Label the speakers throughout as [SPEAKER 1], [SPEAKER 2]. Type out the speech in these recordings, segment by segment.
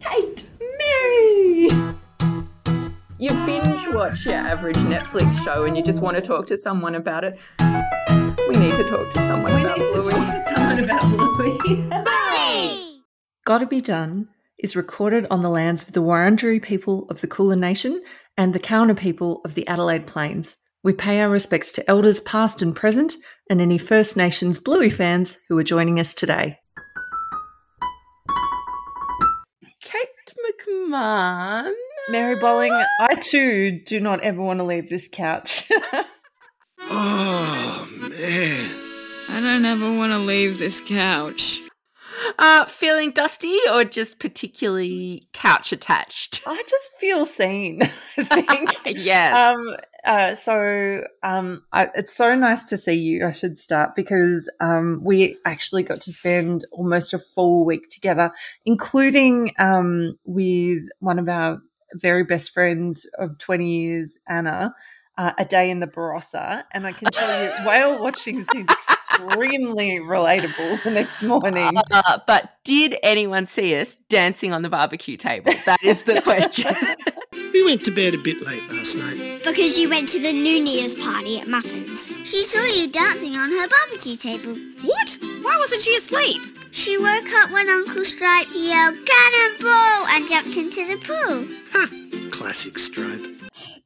[SPEAKER 1] Kate, Mary. You binge watch your average Netflix show and you just want to talk to someone about it. We need to talk to someone
[SPEAKER 2] We
[SPEAKER 1] about
[SPEAKER 2] need to
[SPEAKER 1] Bluey.
[SPEAKER 2] talk to someone about Bluey.
[SPEAKER 3] Gotta Be Done is recorded on the lands of the Wurundjeri people of the Kulin Nation and the Kaurna people of the Adelaide Plains. We pay our respects to elders past and present and any First Nations Bluey fans who are joining us today.
[SPEAKER 1] Kate McMahon.
[SPEAKER 3] Mary Bowling, I too do not ever want to leave this couch.
[SPEAKER 4] Oh, man.
[SPEAKER 5] I don't ever want to leave this couch.
[SPEAKER 1] Uh, feeling dusty or just particularly couch attached?
[SPEAKER 3] I just feel seen, I think.
[SPEAKER 1] yes.
[SPEAKER 3] Um, uh, so um, I, it's so nice to see you. I should start because um, we actually got to spend almost a full week together, including um, with one of our very best friends of 20 years, Anna. Uh, a day in the Barossa, and I can tell you, whale watching seemed extremely relatable the next morning.
[SPEAKER 1] Uh, but did anyone see us dancing on the barbecue table? That is the question.
[SPEAKER 4] We went to bed a bit late last night.
[SPEAKER 6] Because you went to the New Year's party at Muffin's. She saw you dancing on her barbecue table.
[SPEAKER 5] What? Why wasn't she asleep?
[SPEAKER 6] She woke up when Uncle Stripe yelled cannonball and jumped into the pool.
[SPEAKER 4] Ha! Classic Stripe.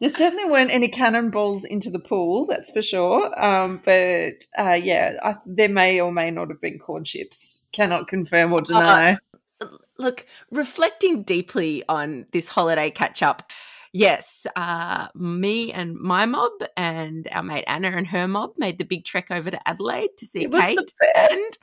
[SPEAKER 3] There certainly weren't any cannonballs into the pool, that's for sure. Um, but uh, yeah, I, there may or may not have been corn chips. Cannot confirm or deny.
[SPEAKER 1] Look, reflecting deeply on this holiday catch up, yes, uh, me and my mob and our mate Anna and her mob made the big trek over to Adelaide to see
[SPEAKER 3] It was the
[SPEAKER 1] Kate. And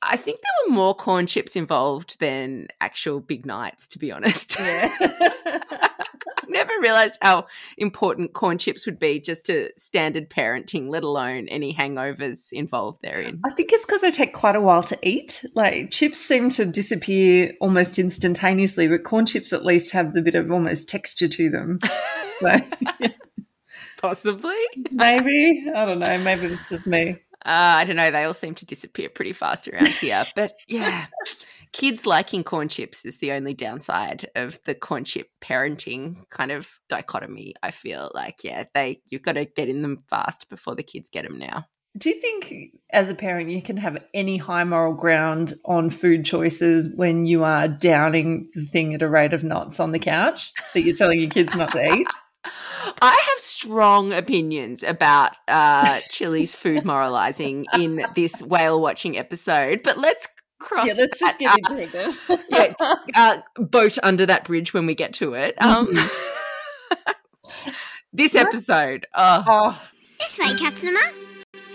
[SPEAKER 1] I think there were more corn chips involved than actual big nights, to be honest. Never realized how important corn chips would be just to standard parenting, let alone any hangovers involved therein.
[SPEAKER 3] I think it's because they take quite a while to eat. Like chips seem to disappear almost instantaneously, but corn chips at least have the bit of almost texture to them. So,
[SPEAKER 1] Possibly.
[SPEAKER 3] maybe I don't know. Maybe it's just me.
[SPEAKER 1] Uh, I don't know. They all seem to disappear pretty fast around here. But yeah, kids liking corn chips is the only downside of the corn chip parenting kind of dichotomy. I feel like, yeah, they you've got to get in them fast before the kids get them now.
[SPEAKER 3] Do you think, as a parent, you can have any high moral ground on food choices when you are downing the thing at a rate of knots on the couch that you're telling your kids not to eat?
[SPEAKER 1] I have strong opinions about uh, Chili's food moralizing in this whale watching episode, but let's cross.
[SPEAKER 3] Yeah, let's just
[SPEAKER 1] that,
[SPEAKER 3] get
[SPEAKER 1] uh,
[SPEAKER 3] into it
[SPEAKER 1] yeah, uh, boat under that bridge when we get to it. Um, this episode, oh,
[SPEAKER 3] Oh,
[SPEAKER 6] This way, customer.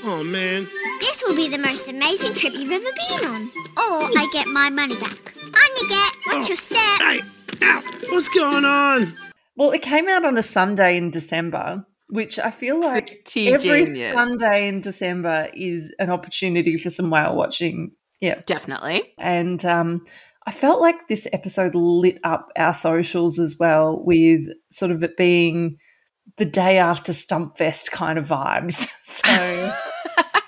[SPEAKER 4] Oh, man.
[SPEAKER 6] This will be the most amazing trip you've ever been on. Or I get my money back. On you get. Watch your step.
[SPEAKER 4] Hey! Ow! What's going on?
[SPEAKER 3] Well, it came out on a Sunday in December, which I feel like
[SPEAKER 1] pretty
[SPEAKER 3] every
[SPEAKER 1] genius.
[SPEAKER 3] Sunday in December is an opportunity for some whale watching. Yeah.
[SPEAKER 1] Definitely.
[SPEAKER 3] And um, I felt like this episode lit up our socials as well with sort of it being the day after Stumpfest kind of vibes. so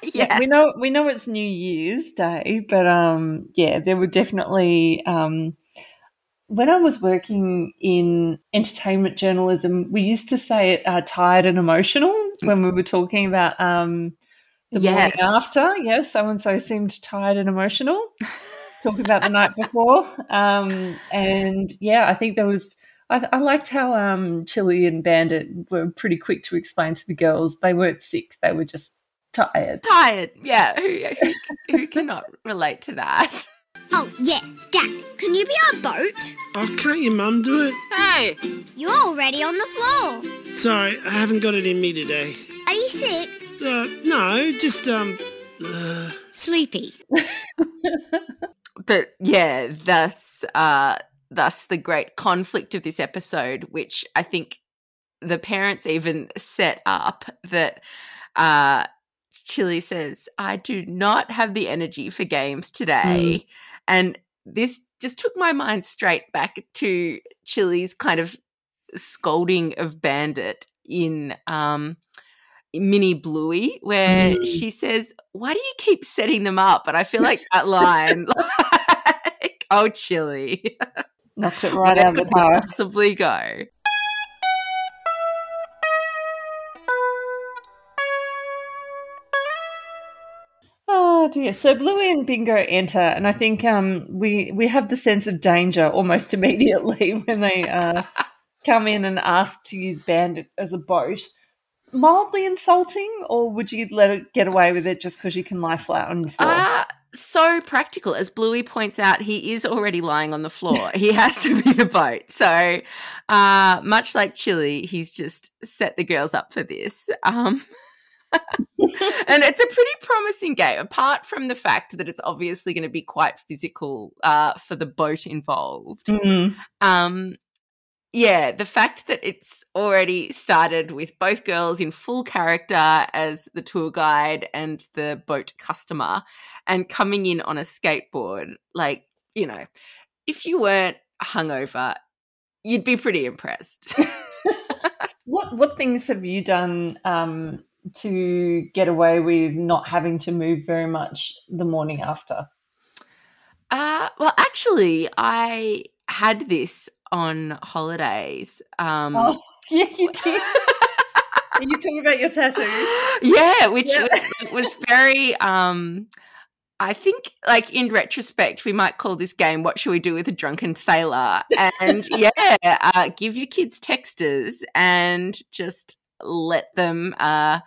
[SPEAKER 1] yes.
[SPEAKER 3] we know we know it's New Year's Day, but um, yeah, there were definitely um, when I was working in entertainment journalism, we used to say it uh, tired and emotional when we were talking about um, the
[SPEAKER 1] Yes.
[SPEAKER 3] morning after. Yeah, so and so seemed tired and emotional. talking about the night before, um, and yeah, I think there was. I, I liked how um, Chili and Bandit were pretty quick to explain to the girls they weren't sick; they were just tired.
[SPEAKER 1] Tired. Yeah. Who, who, who cannot relate to that?
[SPEAKER 6] Oh, yeah. Dad, can you be our boat?
[SPEAKER 4] Oh, can't your mum do it?
[SPEAKER 5] Hey,
[SPEAKER 6] You're already on the floor.
[SPEAKER 4] Sorry, I haven't got it in me today.
[SPEAKER 6] Are you sick?
[SPEAKER 4] Uh, no, just, um, uh,
[SPEAKER 5] sleepy.
[SPEAKER 1] but yeah, that's uh thus the great conflict of this episode, which I think the parents even set up that uh Chili says, I do not have the energy for games today. And this just took my mind straight back to Chili's kind of scolding of Bandit in um mini Bluey, where
[SPEAKER 3] Mm.
[SPEAKER 1] she says, "Why do you keep setting them up?" And I feel like that line, like, "Oh, chili,
[SPEAKER 3] Knocked it right
[SPEAKER 1] where
[SPEAKER 3] out of the park.
[SPEAKER 1] possibly go?"
[SPEAKER 3] Dear. So Bluey and Bingo enter, and I think um, we we have the sense of danger almost immediately when they uh, come in and ask to use Bandit as a boat. Mildly insulting, or would you let it get away with it just because you can lie flat on the floor?
[SPEAKER 1] Ah, so practical. As Bluey points out, he is already lying on the floor. he has to be the boat. So, uh, much like Chili, he's just set the girls up for this. Um, and it's a pretty promising game, apart from the fact that it's obviously going to be quite physical uh, for the boat involved.
[SPEAKER 3] Mm.
[SPEAKER 1] Um, yeah, the fact that it's already started with both girls in full character as the tour guide and the boat customer and coming in on a skateboard, like, you know, if you weren't hungover, you'd be pretty impressed.
[SPEAKER 3] What what things have you done um, to get away with not having to move very much the morning after?
[SPEAKER 1] Uh, well, actually, I had this on holidays. Um,
[SPEAKER 3] Oh, yeah, you did. Are you talking about your tattoo?
[SPEAKER 1] yeah, which
[SPEAKER 3] Yeah.
[SPEAKER 1] was was very. Um, I think, like in retrospect, we might call this game "What Should We Do with a Drunken Sailor?" And yeah, uh, give your kids texters and just let them uh,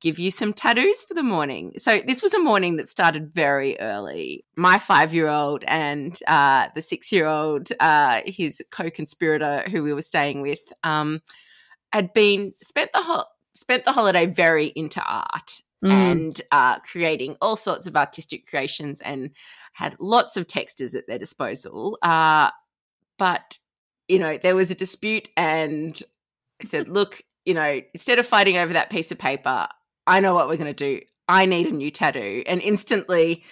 [SPEAKER 1] give you some tattoos for the morning. So this was a morning that started very early. My five-year-old and uh, the six-year-old, uh, his co-conspirator who we were staying with, um, had been spent the whole spent the holiday very into art
[SPEAKER 3] Mm.
[SPEAKER 1] and uh, creating all sorts of artistic creations and had lots of texters at their disposal. Uh, but, you know, there was a dispute and I said, look, you know, instead of fighting over that piece of paper, I know what we're going to do. I need a new tattoo. And instantly,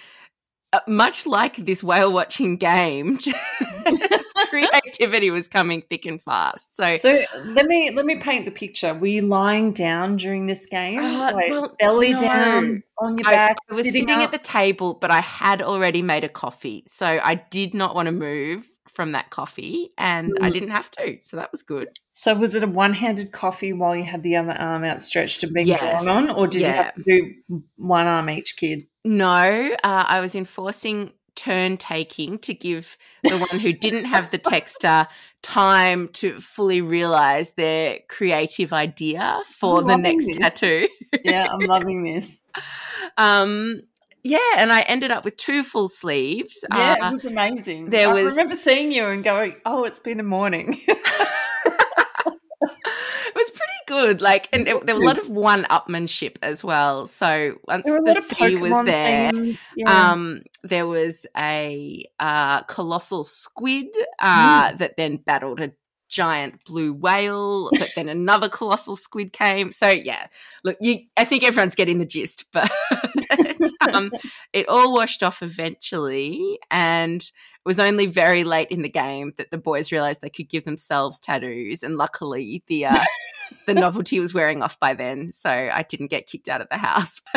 [SPEAKER 1] uh, much like this whale watching game, creativity was coming thick and fast. So,
[SPEAKER 3] So let me let me paint the picture. Were you lying down during this game,
[SPEAKER 1] Uh,
[SPEAKER 3] like
[SPEAKER 1] well,
[SPEAKER 3] belly
[SPEAKER 1] no.
[SPEAKER 3] down on your
[SPEAKER 1] I,
[SPEAKER 3] back?
[SPEAKER 1] I was
[SPEAKER 3] sitting
[SPEAKER 1] sitting at the table, but I had already made a coffee. So I did not want to move from that coffee and I
[SPEAKER 3] Mm.
[SPEAKER 1] didn't have to. So that was good.
[SPEAKER 3] So was it a one-handed coffee while you had the other arm outstretched and being
[SPEAKER 1] Yes.
[SPEAKER 3] drawn on, or did you have to do one arm each kid?
[SPEAKER 1] No, uh, I was enforcing turn taking to give the one who didn't have the texter time to fully realize their creative idea for
[SPEAKER 3] I'm
[SPEAKER 1] the next
[SPEAKER 3] this.
[SPEAKER 1] tattoo.
[SPEAKER 3] Yeah, I'm loving this.
[SPEAKER 1] Um, yeah, and I ended up with two full sleeves.
[SPEAKER 3] Yeah,
[SPEAKER 1] Uh,
[SPEAKER 3] it was amazing.
[SPEAKER 1] there
[SPEAKER 3] I
[SPEAKER 1] was-
[SPEAKER 3] remember seeing you and going, "Oh, it's been a morning."
[SPEAKER 1] it was pretty good. Like, and it, there was a lot of one upmanship as well. So once
[SPEAKER 3] were
[SPEAKER 1] the sea was there,
[SPEAKER 3] yeah.
[SPEAKER 1] um, there was a uh, colossal squid uh,
[SPEAKER 3] Mm.
[SPEAKER 1] that then battled a giant blue whale, but then another colossal squid came. So yeah, look, you, I think everyone's getting the gist, but um, it all washed off eventually, and was only very late in the game that the boys realized they could give themselves tattoos, and luckily the uh, the novelty was wearing off by then, so I didn't get kicked out of the house.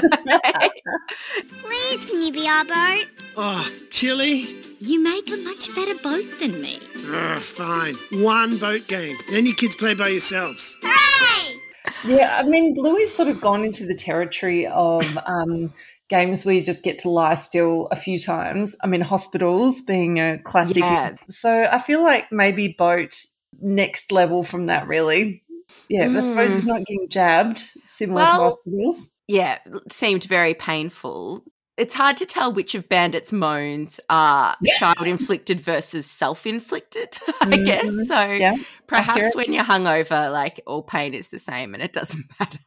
[SPEAKER 6] Please, can you be our boat?
[SPEAKER 4] Oh, Chili?
[SPEAKER 5] You make a much better boat than me.
[SPEAKER 4] Ugh, fine. One boat game. Then you kids play by yourselves.
[SPEAKER 6] Hooray!
[SPEAKER 3] Yeah, I mean, Bluey's sort of gone into the territory of um, games where you just get to lie still a few times. I mean, hospitals being a classic.
[SPEAKER 1] Yeah.
[SPEAKER 3] So I feel like maybe boat next level from that, really. Yeah, I suppose
[SPEAKER 1] Mm.
[SPEAKER 3] it's not getting jabbed, similar to hospitals.
[SPEAKER 1] yeah, seemed very painful. It's hard to tell which of Bandit's moans are child inflicted versus self inflicted, I guess.
[SPEAKER 3] Mhm.
[SPEAKER 1] So
[SPEAKER 3] Yeah,
[SPEAKER 1] perhaps when you're hungover, like all pain is the same and it doesn't matter.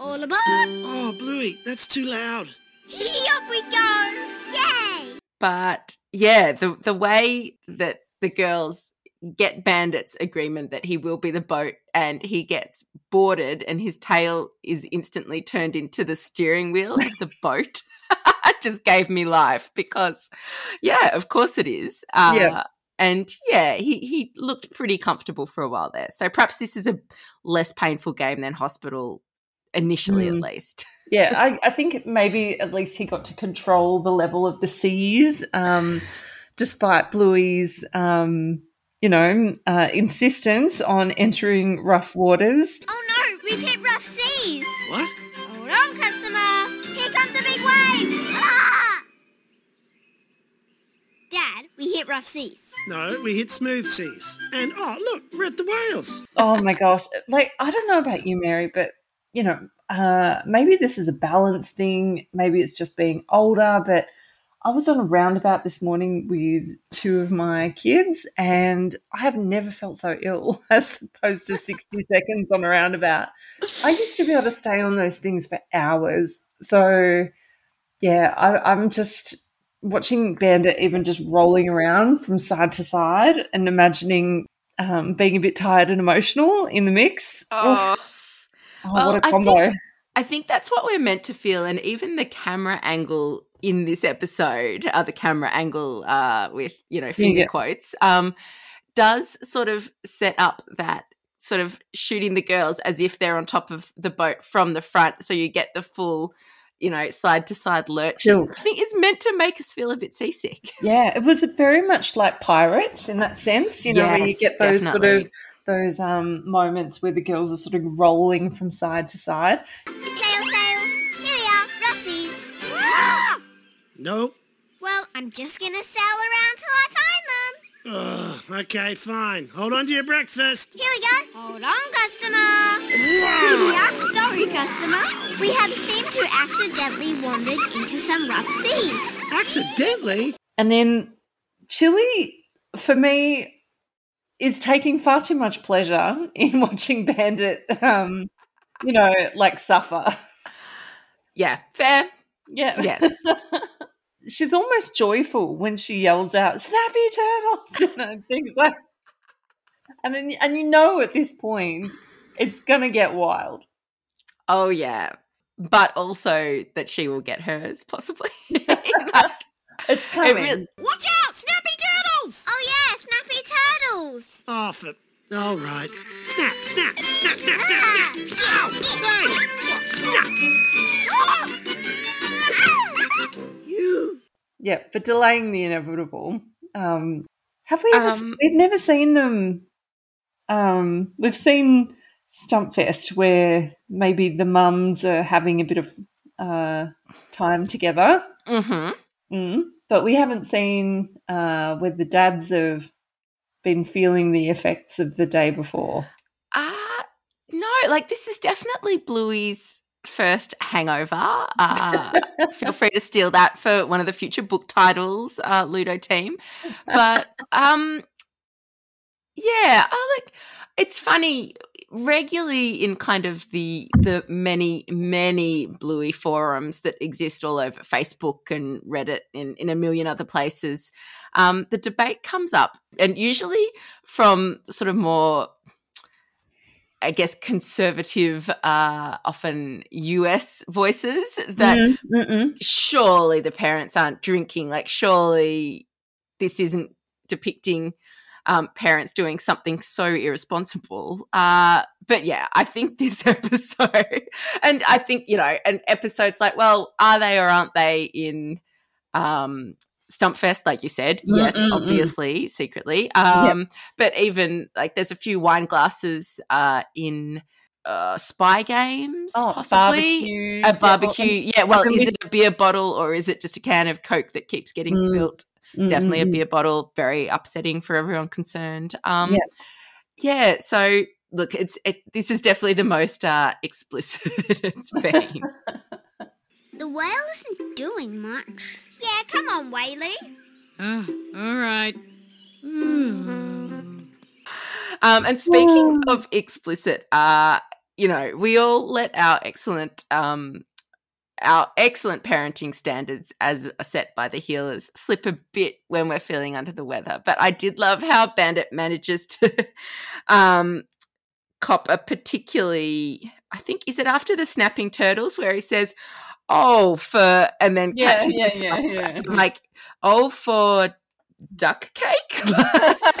[SPEAKER 6] All aboard!
[SPEAKER 4] Oh, Bluey, that's too loud.
[SPEAKER 6] Up we go! Yay!
[SPEAKER 1] But yeah, the the way that the girls get Bandit's agreement that he will be the boat and he gets boarded and his tail is instantly turned into the steering wheel of the boat just gave me life because yeah, of course it is. Uh,
[SPEAKER 3] Yeah.
[SPEAKER 1] And yeah, he, he looked pretty comfortable for a while there. So perhaps this is a less painful game than Hospital initially
[SPEAKER 3] Mm.
[SPEAKER 1] at least.
[SPEAKER 3] yeah, I, I think maybe at least he got to control the level of the seas, um, despite Bluey's, um, you know, uh, insistence on entering rough waters.
[SPEAKER 6] Oh no, we've hit rough seas.
[SPEAKER 4] What?
[SPEAKER 6] Hold on, customer. Here comes a big wave. Ah! Dad, we hit rough seas.
[SPEAKER 4] No, we hit smooth seas. And oh, look, we're at the whales.
[SPEAKER 3] Oh my gosh! Like I don't know about you, Mary, but you know, uh, maybe this is a balance thing. Maybe it's just being older, but. I was on a roundabout this morning with two of my kids, and I have never felt so ill as opposed to 60 seconds on a roundabout. I used to be able to stay on those things for hours. So, yeah, I, I'm just watching Bandit even just rolling around from side to side and imagining um, being a bit tired and emotional in the mix.
[SPEAKER 1] Oh,
[SPEAKER 3] Oh,
[SPEAKER 1] well,
[SPEAKER 3] what a
[SPEAKER 1] I
[SPEAKER 3] combo.
[SPEAKER 1] think- I think that's what we're meant to feel, and even the camera angle in this episode, uh, the camera angle uh, with you know finger
[SPEAKER 3] Yeah.
[SPEAKER 1] quotes, um, does sort of set up that sort of shooting the girls as if they're on top of the boat from the front, so you get the full, you know, side to side lurch.
[SPEAKER 3] Tilt.
[SPEAKER 1] I think it's meant to make us feel a bit seasick.
[SPEAKER 3] Yeah, it was very much like pirates in that sense, you know, where you get those sort of
[SPEAKER 1] definitely.
[SPEAKER 3] Those um moments where the girls are sort of rolling from side to side.
[SPEAKER 6] Sail, sail. Here we are, rough seas. Ah!
[SPEAKER 4] Nope.
[SPEAKER 6] Well, I'm just gonna sail around till I find them.
[SPEAKER 4] Ugh, okay, fine. Hold on to your breakfast.
[SPEAKER 6] Here we go. Hold on, customer. Here we are. Sorry, customer. We have seemed to accidentally wandered into some rough seas.
[SPEAKER 4] Accidentally?
[SPEAKER 3] And then Chili for me is taking far too much pleasure in watching Bandit um you know, like suffer.
[SPEAKER 1] Yeah, fair.
[SPEAKER 3] Yeah.
[SPEAKER 1] Yes.
[SPEAKER 3] She's almost joyful when she yells out, "Snappy turtles!" you know, things like. And then, and you know at this point, it's gonna get wild.
[SPEAKER 1] Oh yeah, but also that she will get hers possibly.
[SPEAKER 3] It's
[SPEAKER 1] It
[SPEAKER 3] coming.
[SPEAKER 1] really-
[SPEAKER 6] Watch out, snappy turtles! Oh yeah, snappy turtles.
[SPEAKER 4] Oh, for... All right. Snap, snap, snap, snap, snap, snap. Ow! Hey! Snap! You...
[SPEAKER 3] Yeah, but delaying the inevitable. Um, have we ever?
[SPEAKER 1] Um,
[SPEAKER 3] we've never seen them. Um, we've seen Stumpfest where maybe the mums are having a bit of uh, time together,
[SPEAKER 1] Mhm.
[SPEAKER 3] mm, but we haven't seen uh, where the dads have been feeling the effects of the day before.
[SPEAKER 1] Uh no, like this is definitely Bluey's first hangover. Uh, feel free to steal that for one of the future book titles, uh, Ludo team. But um, yeah, I like. It's funny. Regularly in kind of the the many many Bluey forums that exist all over Facebook and Reddit and in a million other places, um, the debate comes up, and usually from sort of more I guess conservative, uh, often US voices that
[SPEAKER 3] Mm, mm-mm.
[SPEAKER 1] surely the parents aren't drinking. Like, surely this isn't depicting um, parents doing something so irresponsible. Uh, but yeah, I think this episode, and I think, you know, and episode's like, well, are they or aren't they in um, Stumpfest, like you said? Yes,
[SPEAKER 3] Mm, mm, mm.
[SPEAKER 1] obviously, secretly. Um, But even like there's a few wine glasses uh, in uh, spy games,
[SPEAKER 3] Oh,
[SPEAKER 1] possibly.
[SPEAKER 3] barbecue.
[SPEAKER 1] A barbecue, yeah. Well,
[SPEAKER 3] can
[SPEAKER 1] is it a beer bottle or is it just a can of Coke that keeps getting
[SPEAKER 3] Mm.
[SPEAKER 1] spilt?
[SPEAKER 3] Mm,
[SPEAKER 1] Definitely a
[SPEAKER 3] mm, mm.
[SPEAKER 1] beer bottle. Very upsetting for everyone concerned. Um,
[SPEAKER 3] Yeah.
[SPEAKER 1] yeah. So look, it's it, this is definitely the most uh, explicit it's been.
[SPEAKER 6] The whale isn't doing much. Yeah, come on, Whaley.
[SPEAKER 7] Ah, all right.
[SPEAKER 1] um, and speaking of explicit, uh, you know, we all let our excellent um, our excellent parenting standards as are set by the Heelers slip a bit when we're feeling under the weather. But I did love how Bandit manages to um, cop a particularly, I think, is it after the snapping turtles where he says, "Oh, for," and then
[SPEAKER 3] Yeah,
[SPEAKER 1] catches
[SPEAKER 3] yeah,
[SPEAKER 1] himself.
[SPEAKER 3] yeah, yeah.
[SPEAKER 1] I'm like, "Oh, for." duck cake?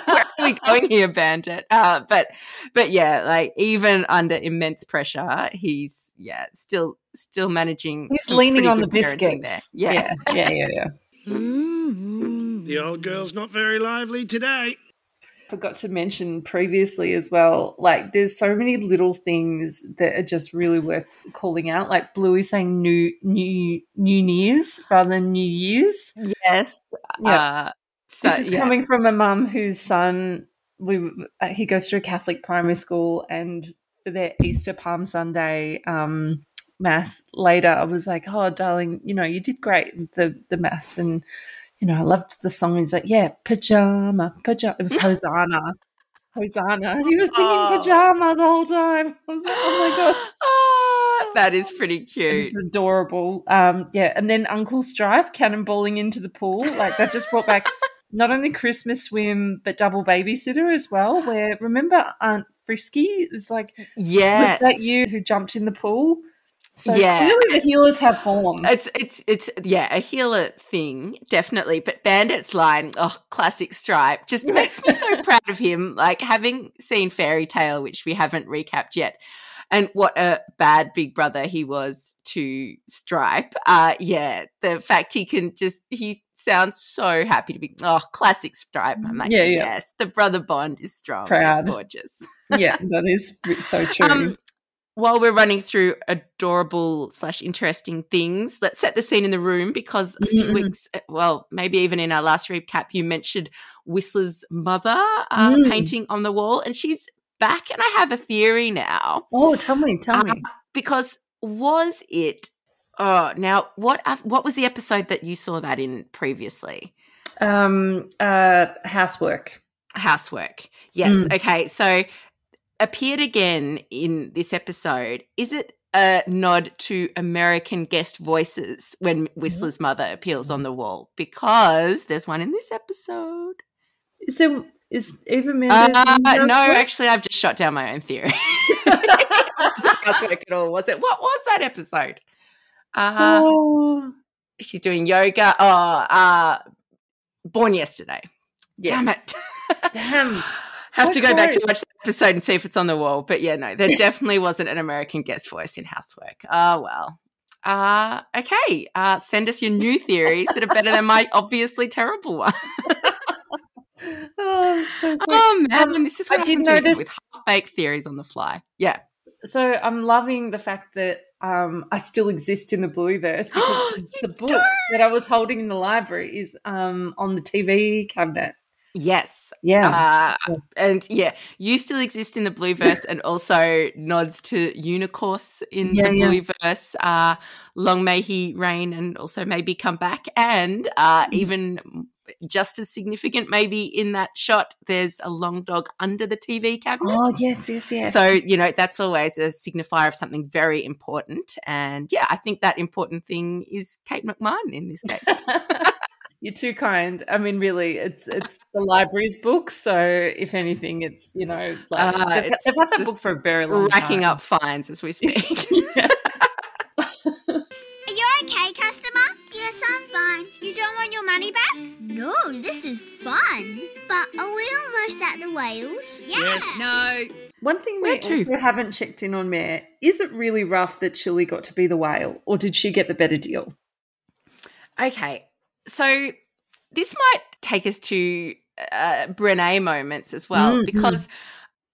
[SPEAKER 1] Where are we going here, Bandit? Uh, but but yeah, like even under immense pressure, he's yeah still still managing.
[SPEAKER 3] He's leaning on the
[SPEAKER 1] good parenting
[SPEAKER 3] biscuits.
[SPEAKER 1] There. Yeah.
[SPEAKER 3] yeah, yeah, yeah. yeah.
[SPEAKER 7] Mm-hmm.
[SPEAKER 4] The old girl's not very lively today.
[SPEAKER 3] Forgot to mention previously as well. Like, there's so many little things that are just really worth calling out. Like Bluey saying "new new New Year's" rather than New Year's.
[SPEAKER 1] Yes.
[SPEAKER 3] Yeah.
[SPEAKER 1] Uh, so,
[SPEAKER 3] this is
[SPEAKER 1] yeah.
[SPEAKER 3] coming from a mum whose son we uh, he goes to a Catholic primary school, and for their Easter Palm Sunday um, mass later, I was like, "Oh, darling, you know, you did great with the the mass, and you know, I loved the song." He's like, "Yeah, pajama, pajama." It was Hosanna. Hosanna. He was singing
[SPEAKER 1] Oh.
[SPEAKER 3] pajama the whole time. I was like, oh my god.
[SPEAKER 1] Ah, that is pretty cute.
[SPEAKER 3] It's adorable. Um, yeah, and then Uncle Stripe cannonballing into the pool. Like that just brought back not only Christmas swim but double babysitter as well. Where remember Aunt Frisky? It was like
[SPEAKER 1] Yes.
[SPEAKER 3] was that you who jumped in the pool? So
[SPEAKER 1] Yeah.
[SPEAKER 3] clearly the Heelers have form.
[SPEAKER 1] It's it's it's yeah, a Heeler thing, definitely. But Bandit's line, oh, classic stripe, just makes me so proud of him. Like having seen Fairy Tale, which we haven't recapped yet, and what a bad big brother he was to Stripe. Uh yeah, the fact he can just he sounds so happy to be oh, classic Stripe. I'm like,
[SPEAKER 3] Yeah, yeah.
[SPEAKER 1] yes, the brother bond is strong.
[SPEAKER 3] Proud.
[SPEAKER 1] It's gorgeous.
[SPEAKER 3] yeah, that is so true.
[SPEAKER 1] Um, while we're running through adorable slash interesting things, let's set the scene in the room because a few
[SPEAKER 3] Mhm.
[SPEAKER 1] weeks, uh, well, maybe even in our last recap, you mentioned Whistler's mother uh,
[SPEAKER 3] Mm.
[SPEAKER 1] painting on the wall, and she's back. And I have a theory now
[SPEAKER 3] oh, tell me, tell
[SPEAKER 1] uh,
[SPEAKER 3] me.
[SPEAKER 1] because was it? Oh, now what? What was the episode that you saw that in previously?
[SPEAKER 3] Um, uh, housework.
[SPEAKER 1] housework. Yes.
[SPEAKER 3] Mm.
[SPEAKER 1] Okay. So appeared again in this episode. Is it a nod to American guest voices when Whistler's mother appeals on the wall? Because there's one in this episode.
[SPEAKER 3] So Is Eva Mendes?
[SPEAKER 1] Uh, no, actually, I've just shot down my own theory. it wasn't housework at all, was it? What was that episode? Uh,
[SPEAKER 3] oh,
[SPEAKER 1] she's doing yoga. Oh, uh, born yesterday. Damn it.
[SPEAKER 3] Damn.
[SPEAKER 1] Have
[SPEAKER 3] So
[SPEAKER 1] to go back to watch the episode and see if it's on the wall. But yeah, no, there definitely wasn't an American guest voice in Housework. Oh, well. Uh, okay. Uh, send us your new theories that are better than my obviously terrible one.
[SPEAKER 3] Oh, so sweet.
[SPEAKER 1] Oh, man.
[SPEAKER 3] Um,
[SPEAKER 1] this is
[SPEAKER 3] I
[SPEAKER 1] what
[SPEAKER 3] did
[SPEAKER 1] happens when you
[SPEAKER 3] notice-
[SPEAKER 1] with half-baked theories on the fly. Yeah.
[SPEAKER 3] so I'm loving the fact that um, I still exist in the Blueverse because the book
[SPEAKER 1] do?
[SPEAKER 3] that I was holding in the library is um, on the TV cabinet.
[SPEAKER 1] Yes.
[SPEAKER 3] Yeah.
[SPEAKER 1] Uh, and yeah, you still exist in the blue verse and also nods to Unicorse in
[SPEAKER 3] Yeah,
[SPEAKER 1] the
[SPEAKER 3] yeah.
[SPEAKER 1] Blueverse. Uh, long may he reign and also maybe come back. And uh,
[SPEAKER 3] Mm.
[SPEAKER 1] even just as significant, maybe in that shot, there's a long dog under the TV cabinet.
[SPEAKER 3] oh, yes, yes, yes.
[SPEAKER 1] So, you know, that's always a signifier of something very important. And yeah, I think that important thing is Kate McMahon in this case.
[SPEAKER 3] You're too kind. I mean, really, it's it's the library's book. So, if anything, it's you know, like
[SPEAKER 1] Uh,
[SPEAKER 3] they've,
[SPEAKER 1] it's
[SPEAKER 3] they've had that book for a very long
[SPEAKER 1] Racking
[SPEAKER 3] time.
[SPEAKER 1] Racking up fines as we speak.
[SPEAKER 6] Are you okay, customer? Yes, I'm fine. You don't want your money back? No, this is fun. But are we almost at the whales?
[SPEAKER 4] Yes.
[SPEAKER 7] No.
[SPEAKER 3] One thing
[SPEAKER 1] Where
[SPEAKER 3] we
[SPEAKER 1] to?
[SPEAKER 3] also haven't checked in on Mare is it really rough that Chili got to be the whale, or did she get the better deal?
[SPEAKER 1] Okay, so this might take us to uh, Brene moments as well,
[SPEAKER 3] Mm,
[SPEAKER 1] because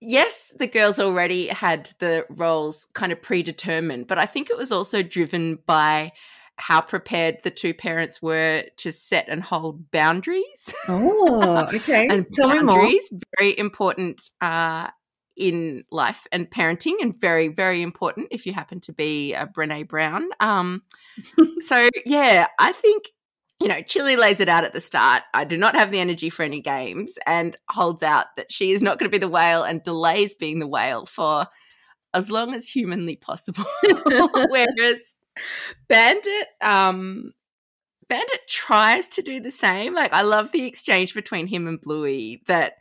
[SPEAKER 1] yes, the girls already had the roles kind of predetermined, but I think it was also driven by how prepared the two parents were to set and hold boundaries.
[SPEAKER 3] Oh, okay.
[SPEAKER 1] and
[SPEAKER 3] Tell
[SPEAKER 1] boundaries very important uh, in life and parenting, and very very important if you happen to be a Brene Brown. Um, so yeah, I think you know Chili lays it out at the start. I do not have the energy for any games, and holds out that she is not going to be the whale and delays being the whale for as long as humanly possible. Whereas Bandit, um, Bandit tries to do the same. Like I love the exchange between him and Bluey that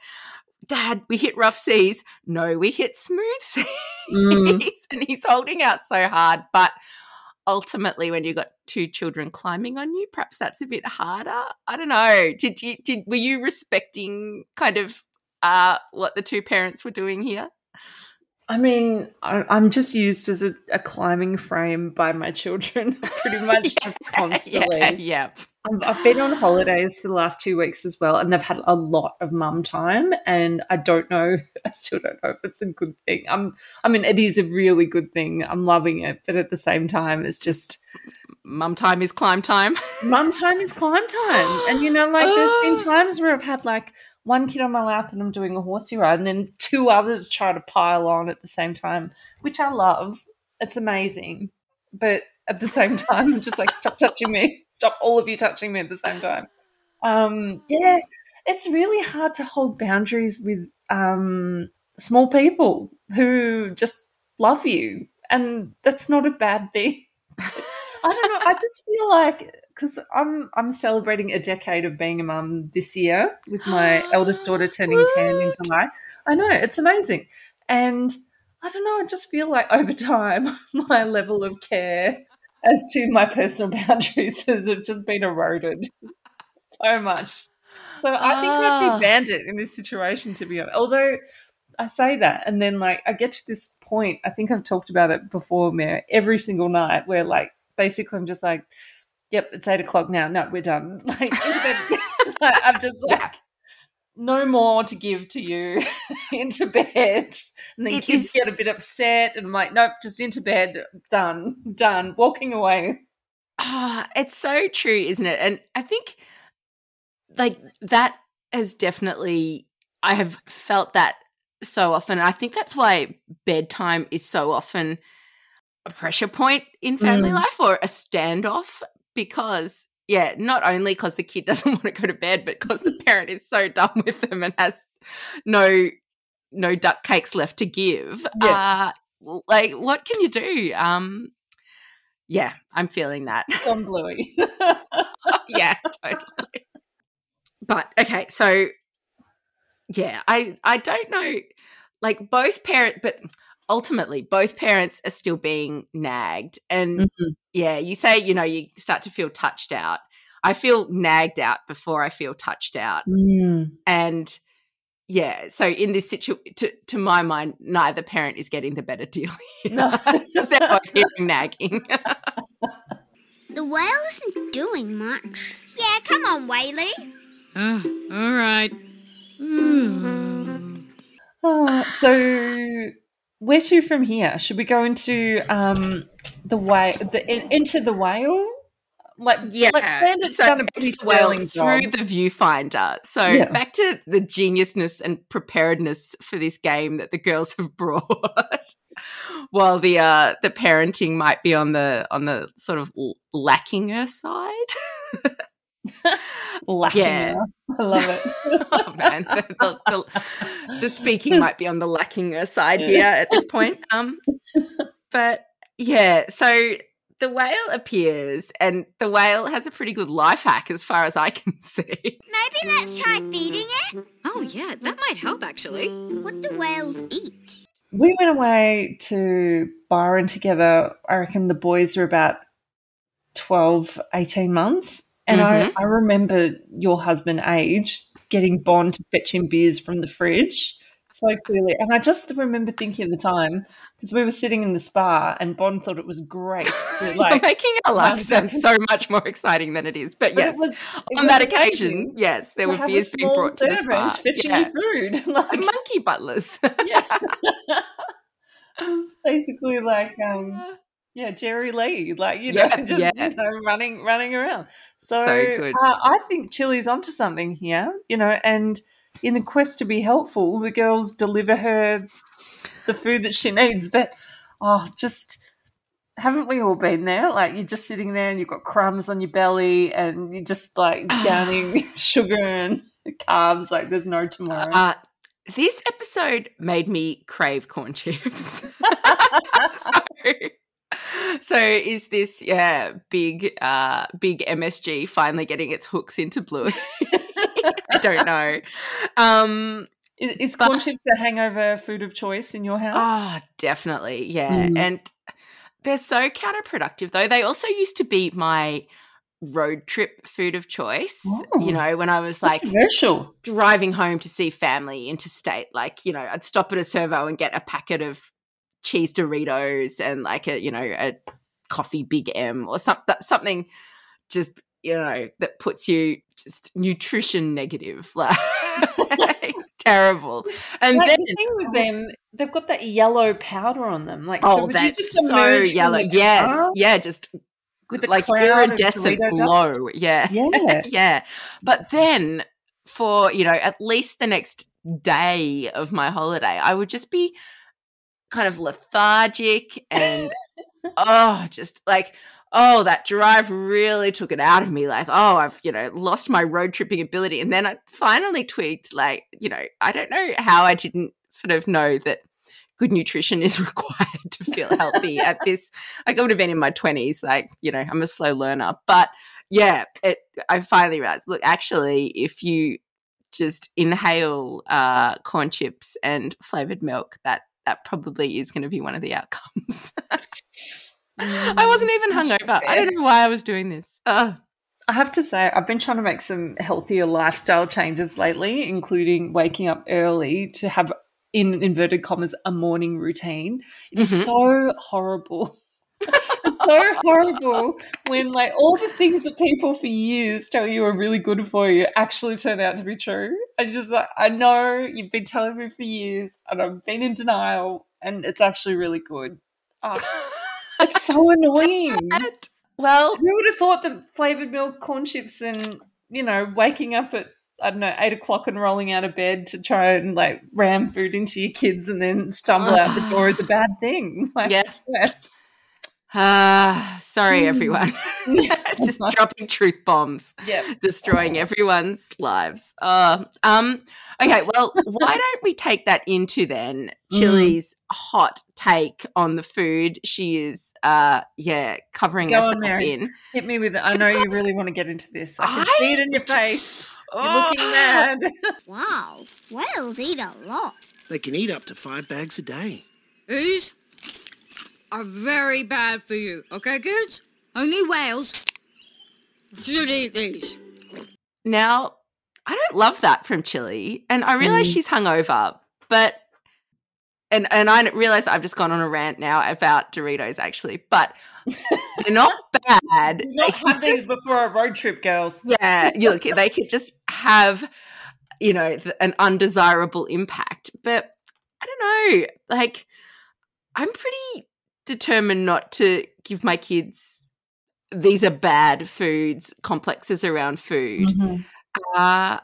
[SPEAKER 1] Dad, we hit rough seas. No, we hit smooth seas.
[SPEAKER 3] Mm.
[SPEAKER 1] and he's holding out so hard. But ultimately when you've got two children climbing on you, perhaps that's a bit harder. I don't know. Did you did were you respecting kind of uh what the two parents were doing here?
[SPEAKER 3] I mean, I, I'm just used as a, a climbing frame by my children pretty much just constantly.
[SPEAKER 1] Yeah, yeah.
[SPEAKER 3] I've, I've been on holidays for the last two weeks as well, and they've had a lot of mum time. And I don't know, I still don't know if it's a good thing. I'm, I mean, it is a really good thing. I'm loving it, but at the same time, it's just
[SPEAKER 1] Mum time is climb time.
[SPEAKER 3] mum time is climb time. And you know, like there's been times where I've had like one kid on my lap and I'm doing a horsey ride, and then two others try to pile on at the same time, which I love. It's amazing. But at the same time, I'm just like, stop touching me. Stop all of you touching me at the same time. Um, yeah, it's really hard to hold boundaries with um, small people who just love you. And that's not a bad thing. I don't know. I just feel like because I'm I'm celebrating a decade of being a mum this year with my eldest daughter turning ten in July. I know it's amazing, and I don't know. I just feel like over time, my level of care as to my personal boundaries has just been eroded so much. So I think I'd
[SPEAKER 1] Ah.
[SPEAKER 3] be bandit in this situation, to be honest. Although I say that, and then like I get to this point. I think I've talked about it before, Mary. Every single night, where like basically I'm just like, "Yep, it's eight o'clock now. No, we're done." Like. Like, I'm just like, no more to give to you. into bed, and then
[SPEAKER 1] It
[SPEAKER 3] kids
[SPEAKER 1] is-
[SPEAKER 3] get a bit upset, and I'm like, "Nope, just into bed. Done, done. Walking away."
[SPEAKER 1] Ah, it's so true, isn't it? And I think like that has definitely I have felt that so often. I think that's why bedtime is so often a pressure point in family
[SPEAKER 3] Mm.
[SPEAKER 1] life or a standoff because yeah, not only because the kid doesn't want to go to bed, but because the parent is so done with them and has no no duck cakes left to give. Uh like what can you do? Um yeah, I'm feeling that.
[SPEAKER 3] Gone bluey.
[SPEAKER 1] yeah, totally. But okay, so yeah, I I don't know like both parent but ultimately both parents are still being nagged and
[SPEAKER 3] Mhm.
[SPEAKER 1] yeah, you say, you know, you start to feel touched out. I feel nagged out before I feel touched out.
[SPEAKER 3] Mm.
[SPEAKER 1] And yeah, so in this situation, to, to my mind, neither parent is getting the better deal here.
[SPEAKER 3] No.
[SPEAKER 1] 'Cause they're both hearing nagging.
[SPEAKER 6] The whale isn't doing much. Yeah, come on, Whaley.
[SPEAKER 7] Ah, all right. Mm.
[SPEAKER 3] Oh, so where to from here? Should we go into um the way the in, into the whale? Like
[SPEAKER 1] Yeah,
[SPEAKER 3] like Bandit's
[SPEAKER 1] so
[SPEAKER 3] done a pretty
[SPEAKER 1] whale through the viewfinder. So
[SPEAKER 3] Yeah.
[SPEAKER 1] back to the geniusness and preparedness for this game that the girls have brought. While the uh, the parenting might be on the on the sort of lackinger side.
[SPEAKER 3] Lacking
[SPEAKER 1] Yeah.
[SPEAKER 3] I love it.
[SPEAKER 1] oh man, the, the, the, the speaking might be on the lacking side here at this point. Um, but yeah, so the whale appears, and the whale has a pretty good life hack, as far as I can see.
[SPEAKER 6] Maybe let's try feeding it.
[SPEAKER 5] Oh, yeah, that might help actually.
[SPEAKER 6] What do whales eat?
[SPEAKER 3] we went away to Byron together. I reckon the boys were about 12, 18 months. And
[SPEAKER 1] Mhm.
[SPEAKER 3] I, I remember your husband, Age, getting Bond to fetch him beers from the fridge so clearly. And I just remember thinking at the time, because we were sitting in the spa and Bond thought it was great to like.
[SPEAKER 1] making our life sound so much more exciting than it is. But
[SPEAKER 3] but
[SPEAKER 1] yes,
[SPEAKER 3] it was, it
[SPEAKER 1] on
[SPEAKER 3] was
[SPEAKER 1] that
[SPEAKER 3] amazing
[SPEAKER 1] occasion, yes, there were
[SPEAKER 3] have a
[SPEAKER 1] beers being brought to the spa.
[SPEAKER 3] fetching
[SPEAKER 1] Yeah.
[SPEAKER 3] you food. Like,
[SPEAKER 1] monkey butlers.
[SPEAKER 3] yeah. it's basically like um yeah jerry lee like you know
[SPEAKER 1] Yeah,
[SPEAKER 3] just
[SPEAKER 1] yeah.
[SPEAKER 3] you know running running around so,
[SPEAKER 1] So good.
[SPEAKER 3] Uh, i think chili's onto something here you know and in the quest to be helpful the girls deliver her the food that she needs but oh just haven't we all been there like you're just sitting there and you've got crumbs on your belly and you're just like downing sugar and carbs like there's no tomorrow
[SPEAKER 1] Uh, this episode made me crave corn chips. so, so is this yeah big uh big MSG finally getting its hooks into blue? I don't know. Um
[SPEAKER 3] Is, is
[SPEAKER 1] But-
[SPEAKER 3] corn chips a hangover food of choice in your house?
[SPEAKER 1] oh definitely, yeah.
[SPEAKER 3] Mm.
[SPEAKER 1] And they're so counterproductive though. They also used to be my road trip food of choice.
[SPEAKER 3] Oh.
[SPEAKER 1] You know, when I was like driving home to see family interstate, like, you know, I'd stop at a servo and get a packet of cheese Doritos and like a, you know, a coffee Big M or some, that- something just, you know, that puts you just nutrition negative. Like, it's terrible. And
[SPEAKER 3] Like,
[SPEAKER 1] then,
[SPEAKER 3] the thing with them, they've got that yellow powder on them. Like,
[SPEAKER 1] oh,
[SPEAKER 3] you
[SPEAKER 1] that's so yellow. Yes.
[SPEAKER 3] car
[SPEAKER 1] Yeah. Just
[SPEAKER 3] with the
[SPEAKER 1] like iridescent glow.
[SPEAKER 3] dust?
[SPEAKER 1] Yeah.
[SPEAKER 3] Yeah.
[SPEAKER 1] yeah. But then for, you know, at least the next day of my holiday, I would just be kind of lethargic and oh, just like oh, that drive really took it out of me. Like, oh, I've, you know, lost my road tripping ability. And then I finally tweaked, like, you know, I don't know how I didn't sort of know that good nutrition is required to feel healthy at this. Like, I would have been in my 20s. Like, you know, I'm a slow learner. But yeah, it, I finally realized look, actually, if you just inhale uh, corn chips and flavored milk, that that probably is going to be one of the outcomes. I wasn't even hungover. I don't know why I was doing this.
[SPEAKER 3] I have to say, I've been trying to make some healthier lifestyle changes lately, including waking up early to have, in inverted commas, a morning routine. It is
[SPEAKER 1] Mhm.
[SPEAKER 3] so horrible. so horrible when, like, all the things that people for years tell you are really good for you actually turn out to be true. And just like, I know you've been telling me for years, and I've been in denial, and it's actually really good. Ah, it's so annoying.
[SPEAKER 1] Well,
[SPEAKER 3] Who would have thought that flavored milk, corn chips, and you know, waking up at I don't know eight o'clock and rolling out of bed to try and like ram food into your kids and then stumble out the door is a bad thing. Like,
[SPEAKER 1] yeah.
[SPEAKER 3] yeah.
[SPEAKER 1] Ah, sorry,
[SPEAKER 3] Mm.
[SPEAKER 1] everyone. Just dropping truth bombs,
[SPEAKER 3] yeah.
[SPEAKER 1] destroying everyone's lives. Uh, um, okay, well, why don't we take that into then
[SPEAKER 3] Mm.
[SPEAKER 1] Hot take on the food she is, uh, yeah, covering
[SPEAKER 3] Go on,
[SPEAKER 1] herself
[SPEAKER 3] Mary.
[SPEAKER 1] in.
[SPEAKER 3] Hit me with it. I know you really want to get into this. I can
[SPEAKER 1] I-
[SPEAKER 3] see it in your face. You're
[SPEAKER 1] Oh.
[SPEAKER 3] looking mad.
[SPEAKER 6] Wow, whales eat a lot.
[SPEAKER 4] They can eat up to five bags a day.
[SPEAKER 7] These are very bad for you, okay, kids? Only whales should eat these.
[SPEAKER 1] Now, I don't love that from Chili, and I realize
[SPEAKER 3] Mm.
[SPEAKER 1] she's hungover, but and and I realize I've just gone on a rant now about Doritos actually, but they're not bad.
[SPEAKER 3] You've not
[SPEAKER 1] They
[SPEAKER 3] had these before a road trip, girls.
[SPEAKER 1] yeah, you look, they could just have, you know, an undesirable impact. But I don't know, like, I'm pretty determined not to give my kids these are bad foods complexes around food.
[SPEAKER 3] Mm-hmm.
[SPEAKER 1] Uh,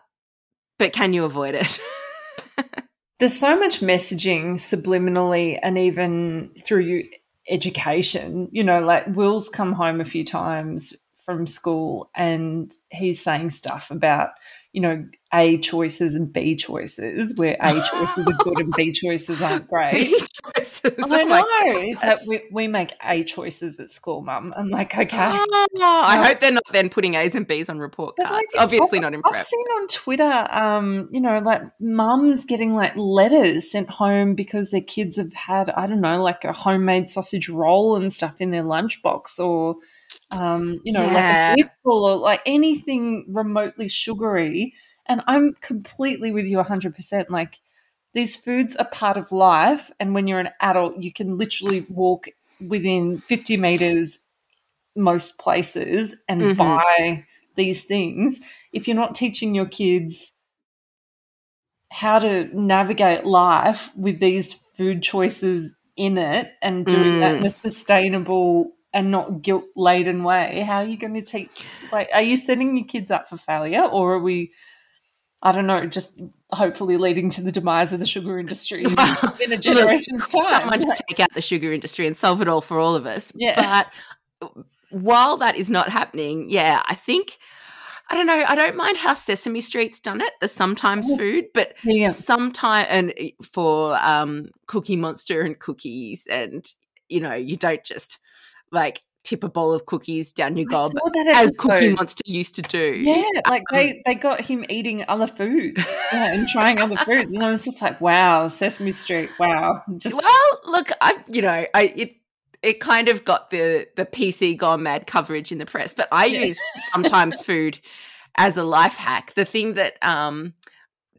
[SPEAKER 1] but can you avoid it?
[SPEAKER 3] there's so much messaging subliminally and even through education you know like will's come home a few times from school and he's saying stuff about you know a choices and b choices where a choices are good and b choices aren't great
[SPEAKER 1] Choices.
[SPEAKER 3] I
[SPEAKER 1] Oh
[SPEAKER 3] know.
[SPEAKER 1] God.
[SPEAKER 3] It's like we, we make A choices at school, mum. I'm like, okay.
[SPEAKER 1] Oh, I hope they're not then putting A's and B's on report cards.
[SPEAKER 3] like,
[SPEAKER 1] Obviously
[SPEAKER 3] I've-
[SPEAKER 1] not in prep.
[SPEAKER 3] I've seen on Twitter, um, you know, like mums getting like letters sent home because their kids have had, I don't know, like a homemade sausage roll and stuff in their lunchbox or, um, you know,
[SPEAKER 1] Yeah.
[SPEAKER 3] like a biscuit or like anything remotely sugary. And I'm completely with you 100%. Like, these foods are part of life. And when you're an adult, you can literally walk within 50 meters most places and
[SPEAKER 1] Mhm.
[SPEAKER 3] buy these things. If you're not teaching your kids how to navigate life with these food choices in it and doing that in a sustainable and not guilt laden way, how are you going to teach? Like, are you setting your kids up for failure or are we? I don't know, just hopefully leading to the demise of the sugar industry in,
[SPEAKER 1] Well,
[SPEAKER 3] in a generation's time.
[SPEAKER 1] Someone just take out the sugar industry and solve it all for all of us.
[SPEAKER 3] Yeah.
[SPEAKER 1] But while that is not happening, yeah, I think I don't know. I don't mind how Sesame Street's done it. The sometimes
[SPEAKER 3] Oh.
[SPEAKER 1] food, but
[SPEAKER 3] Yeah.
[SPEAKER 1] sometime and for um, Cookie Monster and cookies, and you know, you don't just like tip a bowl of cookies down your gob as Cookie. Monster used to do.
[SPEAKER 3] Yeah, like
[SPEAKER 1] Um,
[SPEAKER 3] they, they got him eating other foods yeah, and trying other foods, and I was just like, "Wow, Sesame Street, wow!" Just
[SPEAKER 1] Well, look, I you know, I it it kind of got the the PC gone mad coverage in the press. But I
[SPEAKER 3] Yeah.
[SPEAKER 1] use sometimes food as a life hack. The thing that um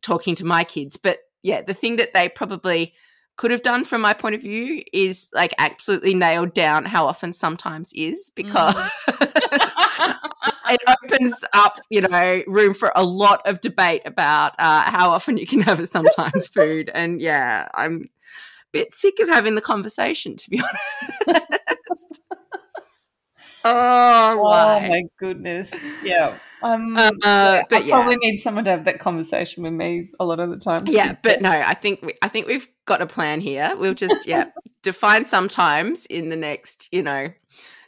[SPEAKER 1] talking to my kids, but yeah, the thing that they probably could have done from my point of view is like absolutely nailed down how often sometimes is because it opens up, you know, room for a lot of debate about uh, how often you can have a sometimes food. And yeah, I'm a bit sick of having the conversation, to be honest. oh,
[SPEAKER 3] Oh my goodness. Yeah. Um,
[SPEAKER 1] Uh, but
[SPEAKER 3] I
[SPEAKER 1] yeah.
[SPEAKER 3] probably need someone to have that conversation with me a lot of the time.
[SPEAKER 1] Yeah, but no, I think we, I think we've got a plan here. We'll just yeah define sometimes in the next you know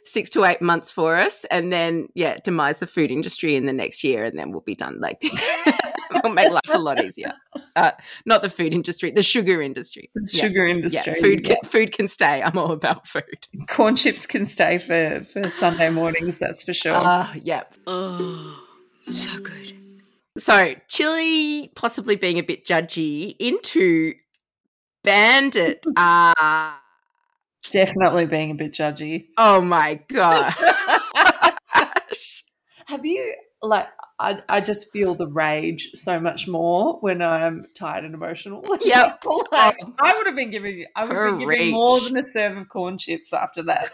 [SPEAKER 1] six to eight months for us, and then yeah demise the food industry in the next year, and then we'll be done. Like we'll make life a lot easier. Uh, not the food industry, the sugar industry.
[SPEAKER 3] The
[SPEAKER 1] Yeah.
[SPEAKER 3] sugar
[SPEAKER 1] Yeah,
[SPEAKER 3] industry.
[SPEAKER 1] food
[SPEAKER 3] yeah.
[SPEAKER 1] can, food can stay. I'm all about food.
[SPEAKER 3] corn chips can stay for, for Sunday mornings, that's for sure.
[SPEAKER 1] Uh, yeah.
[SPEAKER 7] Oh, so good.
[SPEAKER 1] So Chili possibly being a bit judgy into Bandit. Uh,
[SPEAKER 3] Definitely being a bit judgy.
[SPEAKER 1] oh my god.
[SPEAKER 3] Have you like I, I just feel the rage so much more when I'm tired and emotional.
[SPEAKER 1] Yep.
[SPEAKER 3] like, I would have been giving you. I would have been giving more than a serve of corn chips after that.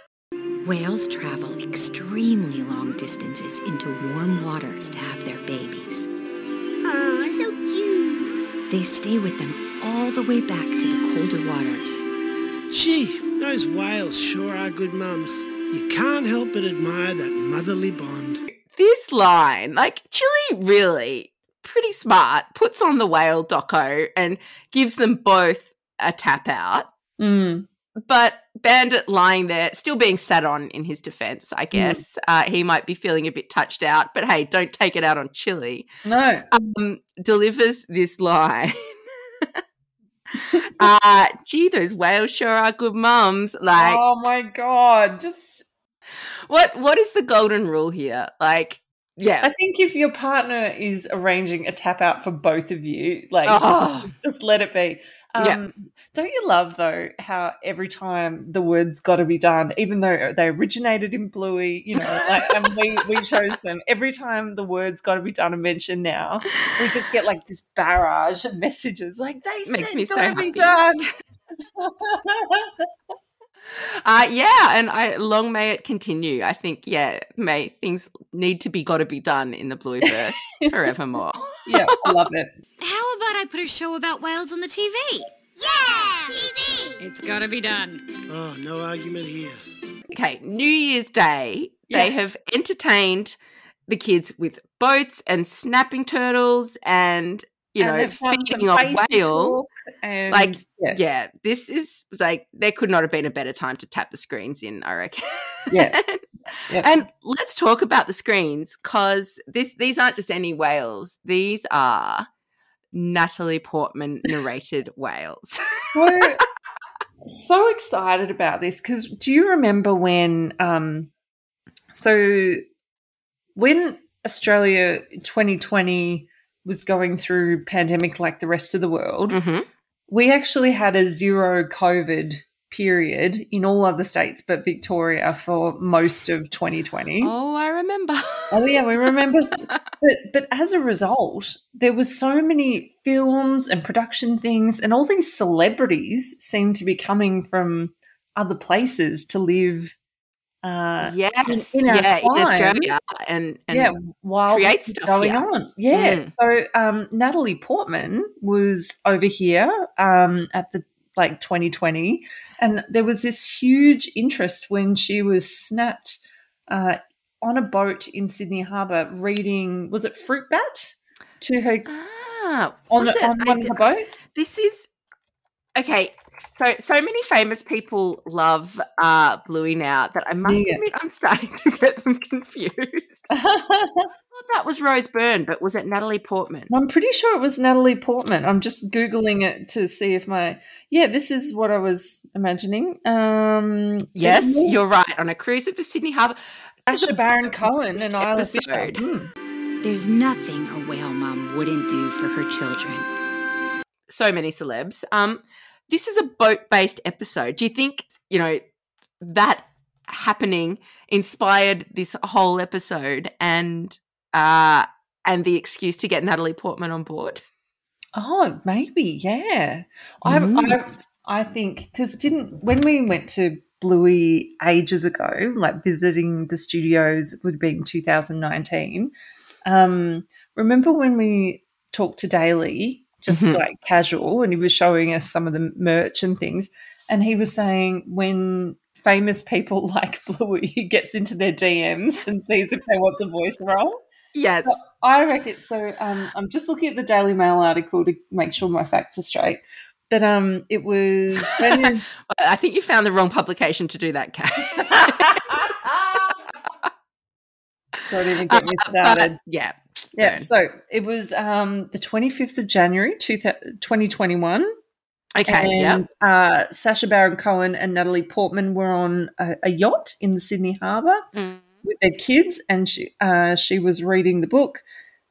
[SPEAKER 5] Whales travel extremely long distances into warm waters to have their babies.
[SPEAKER 6] Oh, so cute.
[SPEAKER 5] They stay with them all the way back to the colder waters.
[SPEAKER 4] Gee, those whales sure are good mums. You can't help but admire that motherly bond.
[SPEAKER 1] this line, like Chili really pretty smart, puts on the whale doco and gives them both a tap out.
[SPEAKER 3] Mm.
[SPEAKER 1] But Bandit lying there, still being sat on in his defense, I guess. Uh, he might be feeling a bit touched out, but hey, don't take it out on Chili.
[SPEAKER 3] No.
[SPEAKER 1] Um, delivers this line. uh, gee, those whales sure are good mums. Like,
[SPEAKER 3] oh my god. Just
[SPEAKER 1] what what is the golden rule here? Like, yeah.
[SPEAKER 3] I think if your partner is arranging a tap out for both of you, like
[SPEAKER 1] Oh.
[SPEAKER 3] just, just let it be. Um,
[SPEAKER 1] Yeah.
[SPEAKER 3] Don't you love though how every time the words got to be done, even though they originated in Bluey, you know, like and we we chose them. Every time the words got to be done and mentioned now, we just get like this barrage of messages. Like they
[SPEAKER 1] Makes
[SPEAKER 3] said
[SPEAKER 1] me so
[SPEAKER 3] gotta be
[SPEAKER 1] happy.
[SPEAKER 3] done.
[SPEAKER 1] Uh, yeah, and I long may it continue. I think, yeah, may things need to be got to be done in the Blueverse forevermore.
[SPEAKER 3] yeah, I love it.
[SPEAKER 7] How about I put a show about whales on the TV?
[SPEAKER 6] Yeah! TV!
[SPEAKER 7] It's gotta be done.
[SPEAKER 4] Oh, no argument here.
[SPEAKER 1] Okay, New Year's Day, they have entertained the kids with boats and snapping turtles and you
[SPEAKER 3] And
[SPEAKER 1] know feeding
[SPEAKER 3] some
[SPEAKER 1] a whale.
[SPEAKER 3] and
[SPEAKER 1] Like,
[SPEAKER 3] yeah,
[SPEAKER 1] Yeah, this is like there could not have been a better time to tap the screens in. I reckon.
[SPEAKER 3] Yeah. Yep.
[SPEAKER 1] And let's talk about the screens because this these aren't just any whales. These are Natalie Portman narrated whales.
[SPEAKER 3] so, so excited about this because do you remember when um so when australia 2020 was going through pandemic like the rest of the world
[SPEAKER 1] hmm
[SPEAKER 3] we actually had a zero covid period in all other states but victoria for most of 2020
[SPEAKER 1] Oh, I remember.
[SPEAKER 3] Oh yeah, we remember. but but as a result, there was so many films and production things, and all these celebrities seem to be coming from other places to live. Uh,
[SPEAKER 1] yes,
[SPEAKER 3] in our
[SPEAKER 1] yeah, in Australia, and, and
[SPEAKER 3] yeah, while
[SPEAKER 1] create stuff
[SPEAKER 3] going
[SPEAKER 1] here.
[SPEAKER 3] on. Yeah.
[SPEAKER 1] Mm.
[SPEAKER 3] So um, Natalie Portman was over here um, at the like 2020, and there was this huge interest when she was snapped uh, on a boat in Sydney Harbour reading. Was it Fruit Bat to her
[SPEAKER 1] ah,
[SPEAKER 3] on,
[SPEAKER 1] was
[SPEAKER 3] the,
[SPEAKER 1] it?
[SPEAKER 3] on
[SPEAKER 1] I
[SPEAKER 3] one of the boats?
[SPEAKER 1] this is okay. So, so many famous people love uh, Bluey now that I must
[SPEAKER 3] Yeah.
[SPEAKER 1] admit I'm starting to get them confused. That was Rose Byrne, but was it Natalie Portman?
[SPEAKER 3] I'm pretty sure it was Natalie Portman. I'm just googling it to see if my yeah, this is what I was imagining. Um,
[SPEAKER 1] Yes,
[SPEAKER 3] it's
[SPEAKER 1] you're right. On a cruise at the Sydney Harbour. This is
[SPEAKER 3] Sacha
[SPEAKER 1] a
[SPEAKER 3] Baron Cohen and Isla Fisher.
[SPEAKER 1] episode.
[SPEAKER 3] Hmm.
[SPEAKER 5] There's nothing a whale mom wouldn't do for her children.
[SPEAKER 1] so many celebs. Um, this is a boat-based episode. Do you think you know that happening inspired this whole episode and uh and the excuse to get Natalie Portman on board.
[SPEAKER 3] Oh, maybe, yeah. I
[SPEAKER 1] Mm.
[SPEAKER 3] I I think because didn't when we went to Bluey ages ago, like visiting the studios, would have been 2019. Um, remember when we talked to Daly, just
[SPEAKER 1] Mhm.
[SPEAKER 3] like casual, and he was showing us some of the merch and things, and he was saying when famous people like Bluey gets into their DMs and sees if they want a voice role.
[SPEAKER 1] Yes.
[SPEAKER 3] I reckon so. Um, I'm just looking at the Daily Mail article to make sure my facts are straight. But um, it was when
[SPEAKER 1] I think you found the wrong publication to do that, Kat.
[SPEAKER 3] don't even get me
[SPEAKER 1] Uh,
[SPEAKER 3] started.
[SPEAKER 1] but, yeah.
[SPEAKER 3] Yeah,
[SPEAKER 1] burn.
[SPEAKER 3] so it was um, the 25th of January, two thou- 2021,
[SPEAKER 1] Okay. Yep.
[SPEAKER 3] and uh, Sacha Baron Cohen and Natalie Portman were on a, a yacht in the Sydney Harbour
[SPEAKER 1] Mm.
[SPEAKER 3] with their kids, and she uh, she was reading the book,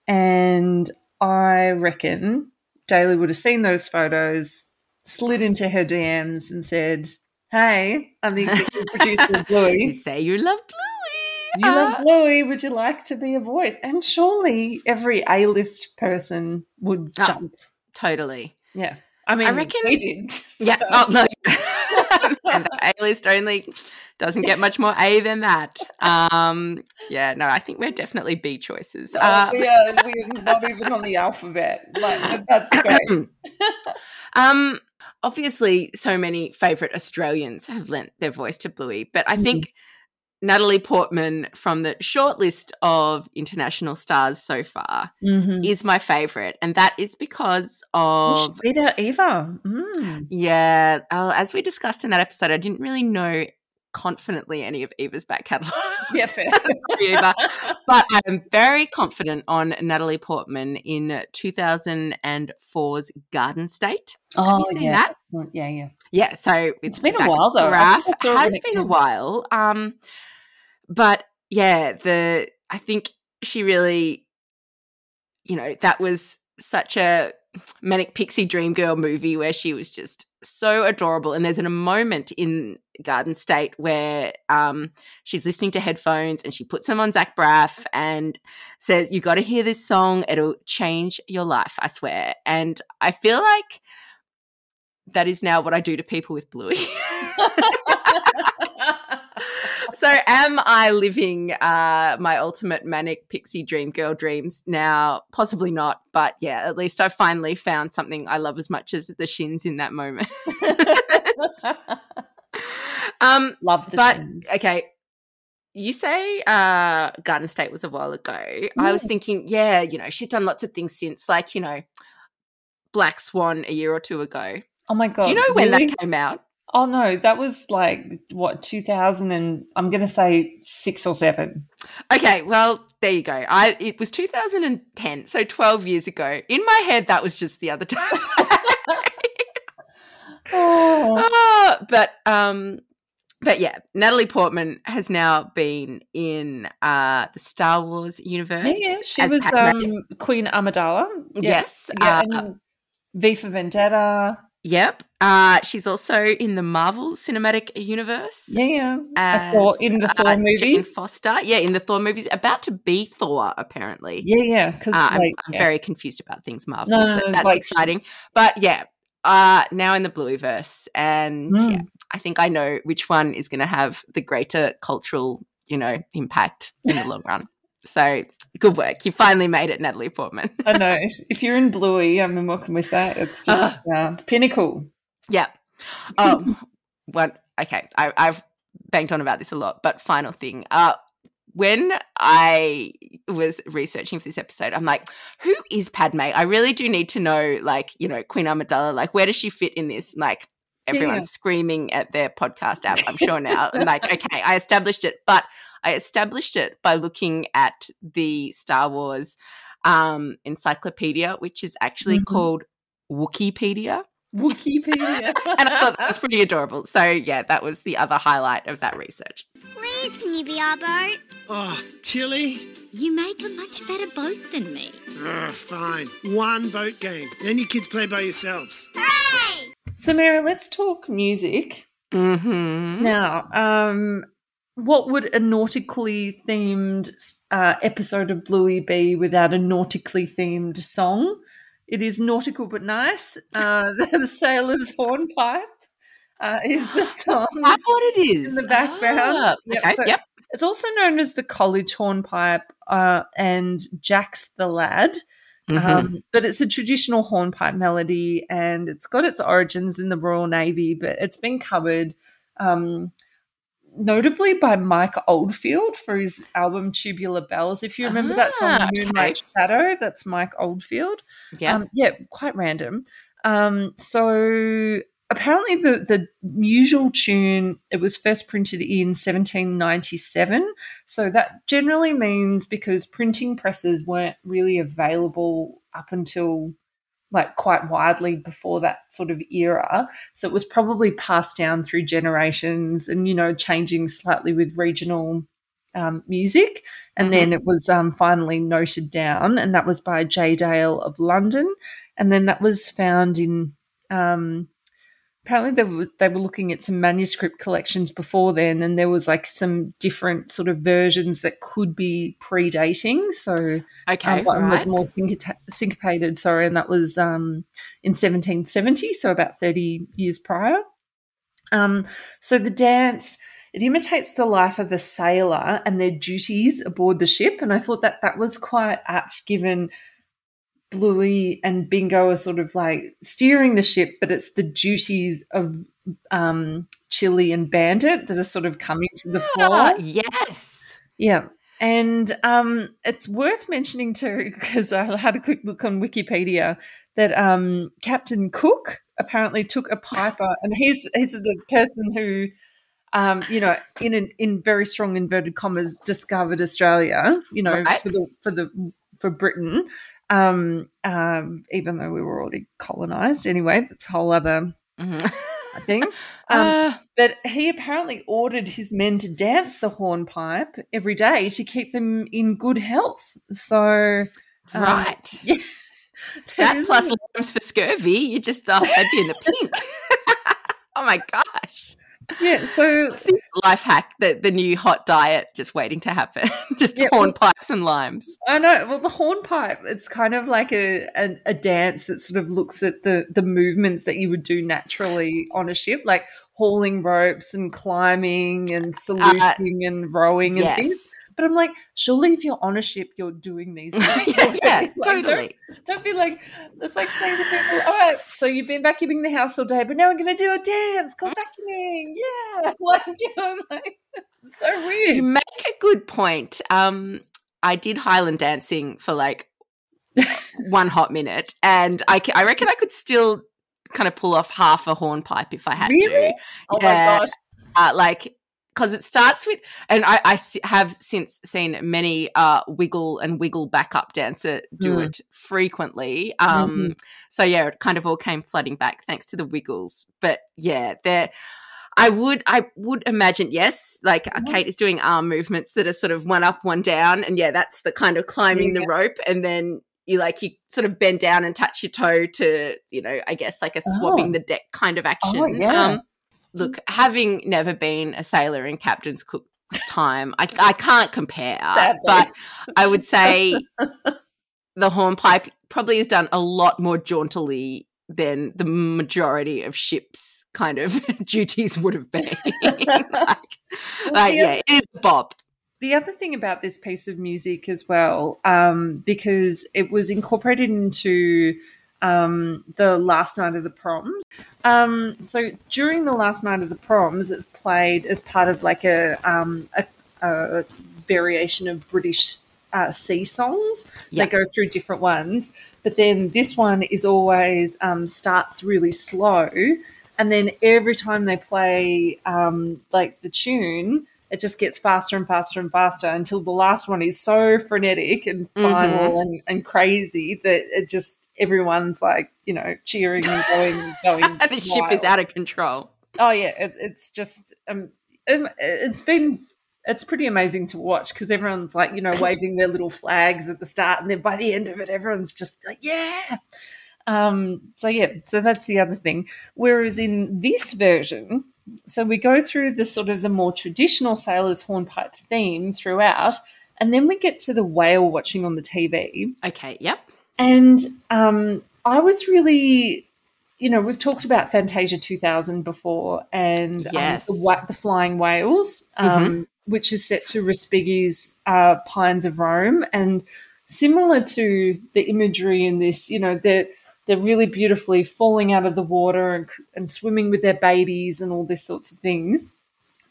[SPEAKER 3] and I reckon Daly would have seen those photos, slid into her DMs, and said, "Hey, I'm the executive producer of
[SPEAKER 1] You
[SPEAKER 3] Bluey.
[SPEAKER 1] say you love Bluey.
[SPEAKER 3] You love
[SPEAKER 1] Uh,
[SPEAKER 3] Bluey. Would you like to be a voice?" And surely every A-list person would
[SPEAKER 1] Oh.
[SPEAKER 3] jump.
[SPEAKER 1] totally.
[SPEAKER 3] Yeah, I mean, I
[SPEAKER 1] reckon-
[SPEAKER 3] we did.
[SPEAKER 1] Yeah.
[SPEAKER 3] So-
[SPEAKER 1] Oh, no. and the A list only doesn't get much more A than that. Um, yeah, no, I think we're definitely B choices.
[SPEAKER 3] Oh,
[SPEAKER 1] Uh,
[SPEAKER 3] we are we're not even on the alphabet. Like that's great.
[SPEAKER 1] um, obviously, so many favourite Australians have lent their voice to Bluey, but I think Natalie Portman, from the short list of international stars so far,
[SPEAKER 3] Mm-hmm.
[SPEAKER 1] is my favourite, and that is because of
[SPEAKER 3] Rita Eva. Mm.
[SPEAKER 1] Yeah, uh, as we discussed in that episode, I didn't really know confidently any of Eva's back catalogue.
[SPEAKER 3] Yeah, fair.
[SPEAKER 1] Eva. but I'm very confident on Natalie Portman in 2004's Garden State.
[SPEAKER 3] oh,
[SPEAKER 1] you seen
[SPEAKER 3] yeah.
[SPEAKER 1] that?
[SPEAKER 3] Yeah, yeah.
[SPEAKER 1] Yeah, so
[SPEAKER 3] It's been a while, though. I I saw it
[SPEAKER 1] has been a while. Um, but yeah, the I think she really, you know, that was such a manic pixie dream girl movie where she was just so adorable. And there's a moment in Garden State where um, she's listening to headphones and she puts them on Zach Braff and says, "You got to hear this song; it'll change your life, I swear." And I feel like that is now what I do to people with Bluey. so am I living uh, my ultimate manic pixie dream girl dreams now? Possibly not, but yeah, at least I finally found something I love as much as the shins in that moment. um,
[SPEAKER 3] Love the
[SPEAKER 1] but
[SPEAKER 3] Shins.
[SPEAKER 1] okay, you say uh, Garden State was a while ago. I was thinking, yeah, you know, she's done lots of things since, like you know, Black Swan a year or two ago.
[SPEAKER 3] Oh my god!
[SPEAKER 1] Do you know when
[SPEAKER 3] really?
[SPEAKER 1] that came out?
[SPEAKER 3] Oh no, that was like what 2000 and I'm going to say six or seven.
[SPEAKER 1] Okay, well, there you go. I it was 2010, so 12 years ago. In my head, that was just the other day.
[SPEAKER 3] Oh,
[SPEAKER 1] Ah, but um, but yeah, Natalie Portman has now been in uh the Star Wars universe.
[SPEAKER 3] yeah, yeah. She
[SPEAKER 1] as
[SPEAKER 3] was um, Queen Amidala. Yeah.
[SPEAKER 1] yes,
[SPEAKER 3] yeah,
[SPEAKER 1] uh,
[SPEAKER 3] and V for Vendetta.
[SPEAKER 1] Yep. Uh, she's also in the Marvel Cinematic Universe.
[SPEAKER 3] Yeah, yeah. Thor- in the Thor
[SPEAKER 1] uh, Jane
[SPEAKER 3] movies.
[SPEAKER 1] Foster, yeah, in the Thor movies, about to be Thor, apparently.
[SPEAKER 3] Yeah, yeah. Because
[SPEAKER 1] Uh, I'm, I'm
[SPEAKER 3] yeah.
[SPEAKER 1] very confused about things Marvel,
[SPEAKER 3] No, no,
[SPEAKER 1] but that's
[SPEAKER 3] like-
[SPEAKER 1] exciting. But yeah, uh, now in the Blueyverse, and
[SPEAKER 3] Mm.
[SPEAKER 1] yeah, I think I know which one is going to have the greater cultural, you know, impact in the long run. So good work, you finally made it, Natalie Portman.
[SPEAKER 3] I know. If you're in Bluey, I mean, what can we say? It's just uh, pinnacle.
[SPEAKER 1] yeah. Oh, one. Okay, I, I've banged on about this a lot, but final thing. Uh, when I was researching for this episode, I'm like, who is Padme? I really do need to know, like, you know, Queen Amidala, like, where does she fit in this? Like, everyone's screaming at their podcast app, I'm sure now. and like, okay, I established it, but I established it by looking at the Star Wars um, encyclopedia, which is actually
[SPEAKER 3] Mhm.
[SPEAKER 1] called Wookieepedia.
[SPEAKER 3] Wookieepedia.
[SPEAKER 1] And I thought that was pretty adorable. So, yeah, that was the other highlight of that research.
[SPEAKER 6] Please, can you be our boat?
[SPEAKER 4] Oh, chili?
[SPEAKER 5] You make a much better boat than me.
[SPEAKER 4] Ugh, fine. One boat game. Then you kids play by yourselves.
[SPEAKER 6] Hooray!
[SPEAKER 3] So, Mary, let's talk music
[SPEAKER 1] Mm-hmm.
[SPEAKER 3] Now, um, what would a nautically themed uh, episode of Bluey be without a nautically themed song? It is nautical but nice. Uh, the Sailor's Hornpipe uh, is the song
[SPEAKER 1] That's what it is.
[SPEAKER 3] in the background.
[SPEAKER 1] Ah,
[SPEAKER 3] Yep,
[SPEAKER 1] okay,
[SPEAKER 3] so
[SPEAKER 1] yep.
[SPEAKER 3] It's also known as the College Hornpipe uh, and Jack's the Lad.
[SPEAKER 1] Mhm.
[SPEAKER 3] Um, but it's a traditional hornpipe melody and it's got its origins in the Royal Navy, but it's been covered um, notably by Mike Oldfield for his album Tubular Bells. If you remember that song,
[SPEAKER 1] Ah,
[SPEAKER 3] Moonlight Shadow, that's Mike Oldfield.
[SPEAKER 1] yeah.
[SPEAKER 3] Um, yeah, quite random. Um, so apparently the the usual tune it was first printed in 1797 so that generally means because printing presses weren't really available up until like quite widely before that sort of era. So it was probably passed down through generations and you know changing slightly with regional um, music. And then it was um, finally noted down and that was by j dale of london. And then that was found in um, apparently they were, they were looking at some manuscript collections before then and there was like some different sort of versions that could be predating so
[SPEAKER 1] okay.
[SPEAKER 3] um, one was more syncopa- syncopated sorry and that was um, in 1770 so about 30 years prior um, so the dance it imitates the life of a sailor and their duties aboard the ship and i thought that that was quite apt given Bluey and Bingo are sort of like steering the ship, but it's the duties of um, Chili and Bandit that are sort of coming to the fore.
[SPEAKER 1] Ah, yes.
[SPEAKER 3] Yeah. And um, it's worth mentioning too, because I had a quick look on Wikipedia, that um, Captain Cook apparently took a piper, and he's he's the person who, um, you know, in an, in very strong inverted commas, discovered Australia. You know,
[SPEAKER 1] Right.
[SPEAKER 3] for the for the for Britain, um, um, even though we were already colonized. Anyway, that's a whole other
[SPEAKER 1] Mhm.
[SPEAKER 3] thing. Um,
[SPEAKER 1] Uh,
[SPEAKER 3] but he apparently ordered his men to dance the hornpipe every day to keep them in good health. So, um,
[SPEAKER 1] right.
[SPEAKER 3] yeah,
[SPEAKER 1] that plus limes for scurvy, you just oh, they'd be in the pink. oh my gosh.
[SPEAKER 3] Yeah. So
[SPEAKER 1] It's the life hack, the, the new hot diet just waiting to happen. just
[SPEAKER 3] Yeah,
[SPEAKER 1] hornpipes and limes.
[SPEAKER 3] I know. Well, the hornpipe, it's kind of like a, a, a dance that sort of looks at the, the movements that you would do naturally on a ship, like hauling ropes and climbing and uh, saluting and rowing and things. But I'm like, surely if you're on a ship, you're doing these things.
[SPEAKER 1] yeah, yeah,
[SPEAKER 3] Like, don't-
[SPEAKER 1] totally.
[SPEAKER 3] Don't be like, it's like saying to people, all right, so you've been vacuuming the house all day, but now we're going to do a dance called vacuuming. Yeah. Like, you know, like, so
[SPEAKER 1] You make a good point. Um, I did Highland dancing for like one hot minute, and I, I reckon I could still kind of pull off half a hornpipe if I had
[SPEAKER 3] Really?
[SPEAKER 1] to.
[SPEAKER 3] Oh my gosh.
[SPEAKER 1] uh, like because it starts with and I have since seen many uh, wiggle and wiggle backup dancer do
[SPEAKER 3] Mm.
[SPEAKER 1] it frequently um
[SPEAKER 3] Mm-hmm.
[SPEAKER 1] so yeah it kind of all came flooding back thanks to the wiggles but yeah they're I would, I would imagine, yes. Like uh, Kate is doing arm movements that are sort of one up, one down, and yeah, that's the kind of climbing
[SPEAKER 3] Yeah.
[SPEAKER 1] the rope, and then you like you sort of bend down and touch your toe to, you know, I guess like a swabbing
[SPEAKER 3] Oh.
[SPEAKER 1] the deck kind of action.
[SPEAKER 3] Oh, yeah.
[SPEAKER 1] Um, look, having never been a sailor in Captain's Cook's time, I, I can't compare,
[SPEAKER 3] Sadly.
[SPEAKER 1] but I would say the hornpipe probably is done a lot more jauntily than the majority of ships' kind of duties would have been. like, like, yeah, it is bob.
[SPEAKER 3] The other thing about this piece of music as well, um, because it was incorporated into um, the last night of the proms. Um, so during the last night of the proms, it's played as part of like a, um, a, a variation of British uh, sea songs.
[SPEAKER 1] Yeah.
[SPEAKER 3] They go through different ones, but then this one is always um, starts really slow, and then every time they play um, like the tune, it just gets faster and faster and faster until the last one is so frenetic and final and, and crazy that it just everyone's like you know cheering and going going.
[SPEAKER 1] the ship is out of control.
[SPEAKER 3] Oh yeah, it, it's just um, um, it's been it's pretty amazing to watch because everyone's like you know waving their little flags at the start, and then by the end of it, everyone's just like yeah. Um, so yeah, so that's the other thing. Whereas in this version, so we go through the sort of the more traditional sailor's hornpipe theme throughout, and then we get to the whale watching on the TV.
[SPEAKER 1] Okay, yep.
[SPEAKER 3] And um, I was really, you know, we've talked about Fantasia 2000 before, and
[SPEAKER 1] Yes.
[SPEAKER 3] um, the, the Flying Whales, um, which is set to Respighi's uh, Pines of Rome, and similar to the imagery in this, you know, they're they're really beautifully falling out of the water and, and swimming with their babies and all these sorts of things,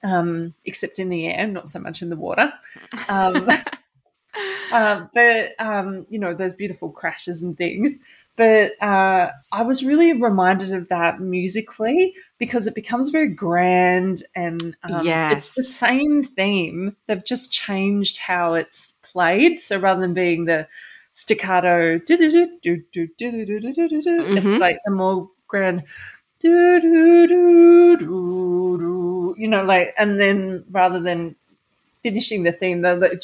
[SPEAKER 3] um, except in the air, not so much in the water. Um, uh, but um, you know those beautiful crashes and things. But uh, I was really reminded of that musically because it becomes very grand and um, it's the same theme. They've just changed how it's played. So rather than being the staccato, it's
[SPEAKER 1] Mhm.
[SPEAKER 3] like the more grand. You know, like, and then rather than finishing the theme, they're like,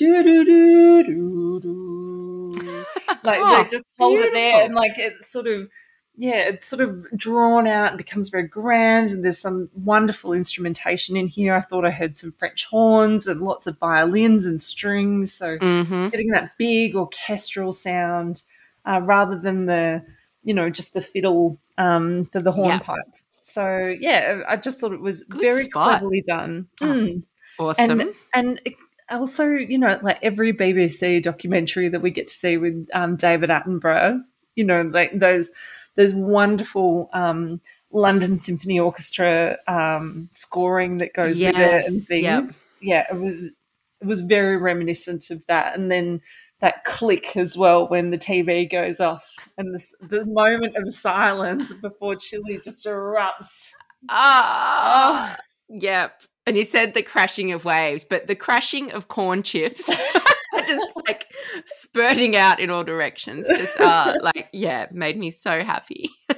[SPEAKER 3] like
[SPEAKER 1] Oh,
[SPEAKER 3] they just hold it there and like it's sort of, yeah, it's sort of drawn out and becomes very grand. And there's some wonderful instrumentation in here. I thought I heard some French horns and lots of violins and strings. So
[SPEAKER 1] Mm-hmm.
[SPEAKER 3] getting that big orchestral sound uh, rather than the you know just the fiddle um, for the
[SPEAKER 1] Yeah.
[SPEAKER 3] hornpipe. So yeah, I just thought it was
[SPEAKER 1] Good
[SPEAKER 3] very
[SPEAKER 1] spot.
[SPEAKER 3] cleverly done. Mm.
[SPEAKER 1] Awesome.
[SPEAKER 3] And and it- also you know like every BBC documentary that we get to see with um, David Attenborough, you know like those those wonderful. Um, London Symphony Orchestra um, scoring that goes with it and things.
[SPEAKER 1] yep.
[SPEAKER 3] Yeah, it was it was very reminiscent of that. And then that click as well when the TV goes off and this, the moment of silence before Chili just erupts.
[SPEAKER 1] Ah, yep. And you said the crashing of waves, but the crashing of corn chips, just like spurting out in all directions, just uh, like yeah, made me so happy.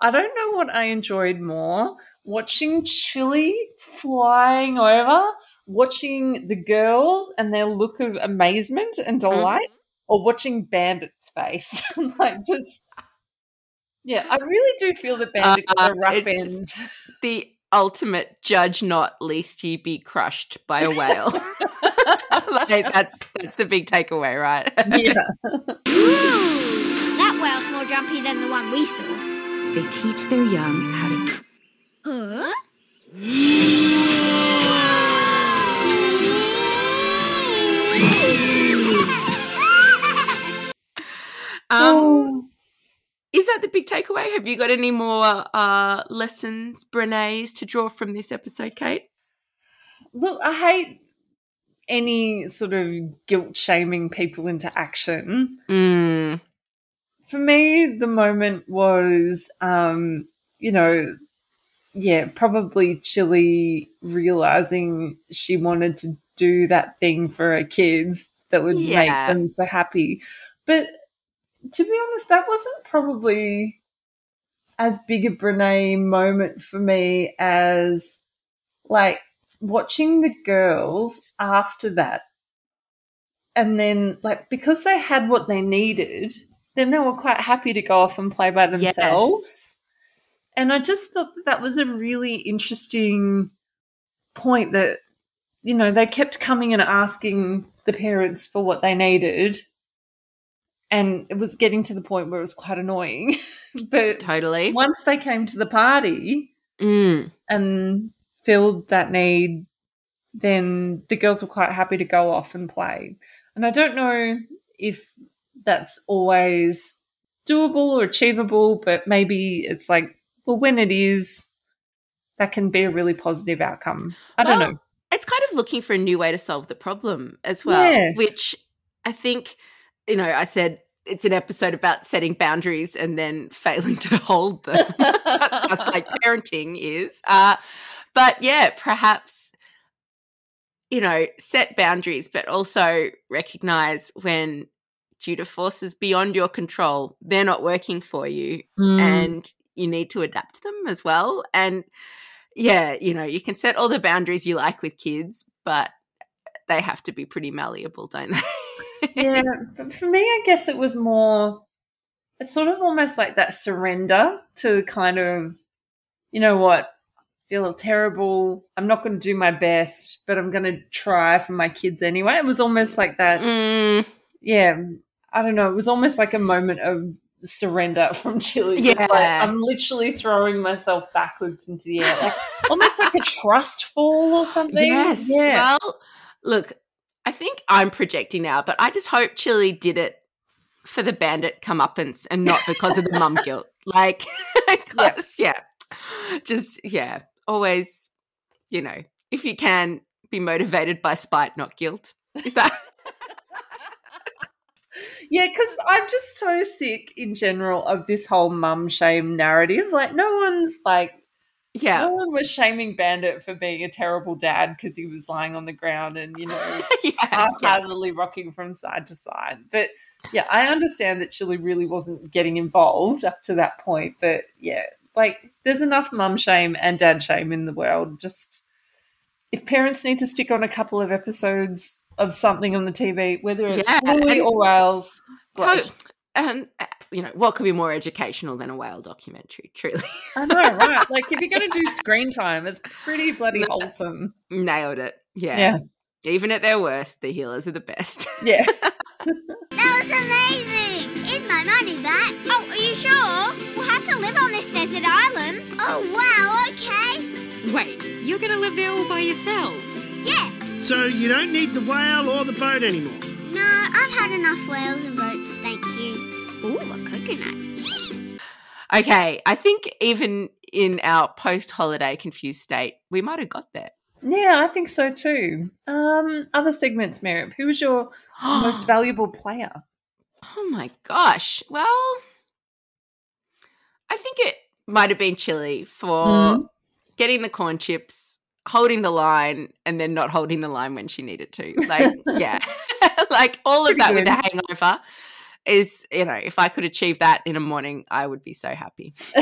[SPEAKER 3] I don't know what I enjoyed more watching Chili flying over, watching the girls and their look of amazement and delight, or watching Bandit's face. like just. Yeah, I really do feel that Bandit got a
[SPEAKER 1] Uh,
[SPEAKER 3] rough end.
[SPEAKER 1] The ultimate judge not, least ye be crushed by a whale. like that's that's the big takeaway, right?
[SPEAKER 3] yeah.
[SPEAKER 6] Ooh, that whale's more jumpy than the one we saw.
[SPEAKER 5] They teach their young how to
[SPEAKER 6] Huh?
[SPEAKER 1] Um,
[SPEAKER 3] Oh.
[SPEAKER 1] is that the big takeaway? Have you got any more uh, lessons, Brene's, to draw from this episode, Kate?
[SPEAKER 3] Look, I hate any sort of guilt shaming people into action.
[SPEAKER 1] Mm,
[SPEAKER 3] For me, the moment was, um, you know, yeah, probably Chili realizing she wanted to do that thing for her kids that would
[SPEAKER 1] Yeah.
[SPEAKER 3] make them so happy. But to be honest, that wasn't probably as big a Brene moment for me as like watching the girls after that. And then, like, because they had what they needed, then they were quite happy to go off and play by themselves.
[SPEAKER 1] yes.
[SPEAKER 3] And I just thought that, that was a really interesting point that, you know, they kept coming and asking the parents for what they needed. And it was getting to the point where it was quite annoying. but
[SPEAKER 1] Totally.
[SPEAKER 3] once they came to the party
[SPEAKER 1] Mm,
[SPEAKER 3] and filled that need, then the girls were quite happy to go off and play. And I don't know if that's always doable or achievable, but maybe it's like, well, when it is, that can be a really positive outcome. I don't know.
[SPEAKER 1] It's kind of looking for a new way to solve the problem as well,
[SPEAKER 3] Yeah.
[SPEAKER 1] which I think, you know, I said it's an episode about setting boundaries and then failing to hold them, just like parenting is. Uh, but yeah, perhaps, you know, set boundaries, but also recognize when due to forces beyond your control, they're not working for you
[SPEAKER 3] Mm.
[SPEAKER 1] and you need to adapt them as well. And yeah, you know, you can set all the boundaries you like with kids, but they have to be pretty malleable, don't they?
[SPEAKER 3] yeah, but for me, I guess it was more, it's sort of almost like that surrender to kind of, you know what, feel terrible. I'm not going to do my best, but I'm going to try for my kids anyway. It was almost like that.
[SPEAKER 1] Mm,
[SPEAKER 3] Yeah, I don't know. It was almost like a moment of surrender from Chili.
[SPEAKER 1] Yeah.
[SPEAKER 3] like, I'm literally throwing myself backwards into the air, like almost like a trust fall or something.
[SPEAKER 1] yes.
[SPEAKER 3] Yeah.
[SPEAKER 1] Well, look, I think I'm projecting now, but I just hope Chili did it for the bandit comeuppance and not because of the mum guilt. Like, 'cause, yeah, just yeah, always, you know, if you can be motivated by spite, not guilt. Is that?
[SPEAKER 3] Yeah, because I'm just so sick in general of this whole mum shame narrative. Like, no one's like,
[SPEAKER 1] Yeah.
[SPEAKER 3] no one was shaming Bandit for being a terrible dad because he was lying on the ground and, you know,
[SPEAKER 1] yeah, yeah.
[SPEAKER 3] half-heartedly rocking from side to side. But yeah, I understand that Chili really wasn't getting involved up to that point. But yeah, like there's enough mum shame and dad shame in the world. Just if parents need to stick on a couple of episodes of something on the TV, whether it's
[SPEAKER 1] Yeah,
[SPEAKER 3] Bluey
[SPEAKER 1] and-
[SPEAKER 3] or whales, great.
[SPEAKER 1] To- and uh, you know what could be more educational than a whale documentary? Truly
[SPEAKER 3] I know, right? Like if you're going to do screen time, it's pretty bloody wholesome.
[SPEAKER 1] nailed it. Yeah.
[SPEAKER 3] Yeah.
[SPEAKER 1] Even at their worst, the Heelers are the best.
[SPEAKER 3] Yeah.
[SPEAKER 6] That was amazing! Is my money back? Oh, are you sure? We'll have to live on this desert island. Oh, wow, okay.
[SPEAKER 7] Wait, you're gonna live there all by yourselves?
[SPEAKER 6] Yeah.
[SPEAKER 4] So you don't need the whale or the boat anymore.
[SPEAKER 6] No, I've had enough whales and boats, thank you. Ooh, a coconut.
[SPEAKER 1] okay, I think even in our post-holiday confused state, we might have got there.
[SPEAKER 3] Yeah, I think so too. Um, other segments, Mary. Who was your most valuable player?
[SPEAKER 1] Oh my gosh. Well, I think it might have been Chili for
[SPEAKER 3] Mm.
[SPEAKER 1] getting the corn chips, holding the line, and then not holding the line when she needed to. Like, yeah. like all of
[SPEAKER 3] Pretty
[SPEAKER 1] that with
[SPEAKER 3] good.
[SPEAKER 1] a hangover is, you know, if I could achieve that in a morning, I would be so happy.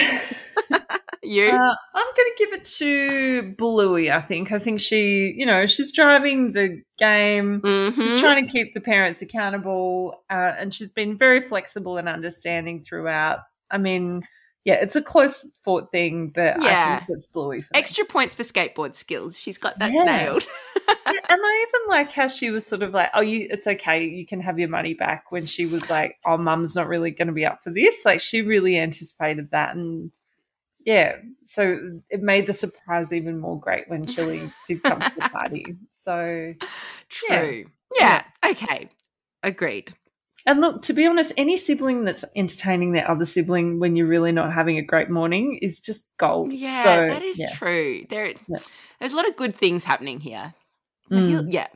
[SPEAKER 1] you?
[SPEAKER 3] Uh, I'm going to give it to Bluey. I think. I think she, you know, she's driving the game.
[SPEAKER 1] Mhm.
[SPEAKER 3] She's trying to keep the parents accountable, uh, and she's been very flexible and understanding throughout. I mean, yeah, it's a close fought thing, but
[SPEAKER 1] Yeah.
[SPEAKER 3] I think it's Bluey for me.
[SPEAKER 1] Extra points for skateboard skills. She's got that
[SPEAKER 3] Yeah.
[SPEAKER 1] nailed.
[SPEAKER 3] Yeah, and I even like how she was sort of like, "Oh, you, it's okay, you can have your money back." When she was like, "Oh, mum's not really going to be up for this," like she really anticipated that, and yeah, so it made the surprise even more great when Chili did come to the party. So,
[SPEAKER 1] True. Yeah. Okay. Agreed.
[SPEAKER 3] And look, to be honest, any sibling that's entertaining their other sibling when you're really not having a great morning is just gold.
[SPEAKER 1] Yeah,
[SPEAKER 3] so,
[SPEAKER 1] that is
[SPEAKER 3] yeah.
[SPEAKER 1] true. There,
[SPEAKER 3] Yeah.
[SPEAKER 1] there's a lot of good things happening here.
[SPEAKER 3] Mm.
[SPEAKER 1] yeah,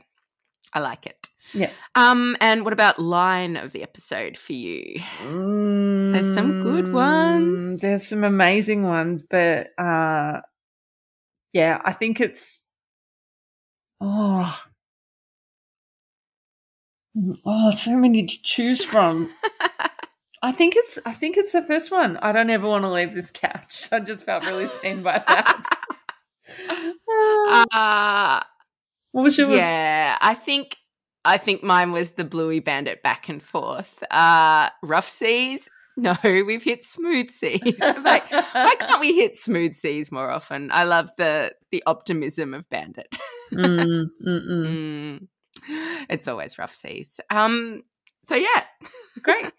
[SPEAKER 1] I like it.
[SPEAKER 3] Yeah.
[SPEAKER 1] Um, and what about line of the episode for you? There's some good ones.
[SPEAKER 3] Mm, There's some amazing ones, but uh yeah, I think it's oh oh so many to choose from. I think it's I think it's the first one. I don't ever want to leave this couch. I just felt really seen by that.
[SPEAKER 1] Uh,
[SPEAKER 3] what was your
[SPEAKER 1] yeah, I think I think mine was the Bluey Bandit back and forth. Uh, rough seas. No, we've hit smooth seas. Like, why can't we hit smooth seas more often? I love the the optimism of Bandit.
[SPEAKER 3] Mm, mm, mm.
[SPEAKER 1] Mm. It's always rough seas. Um. So yeah,
[SPEAKER 3] Great.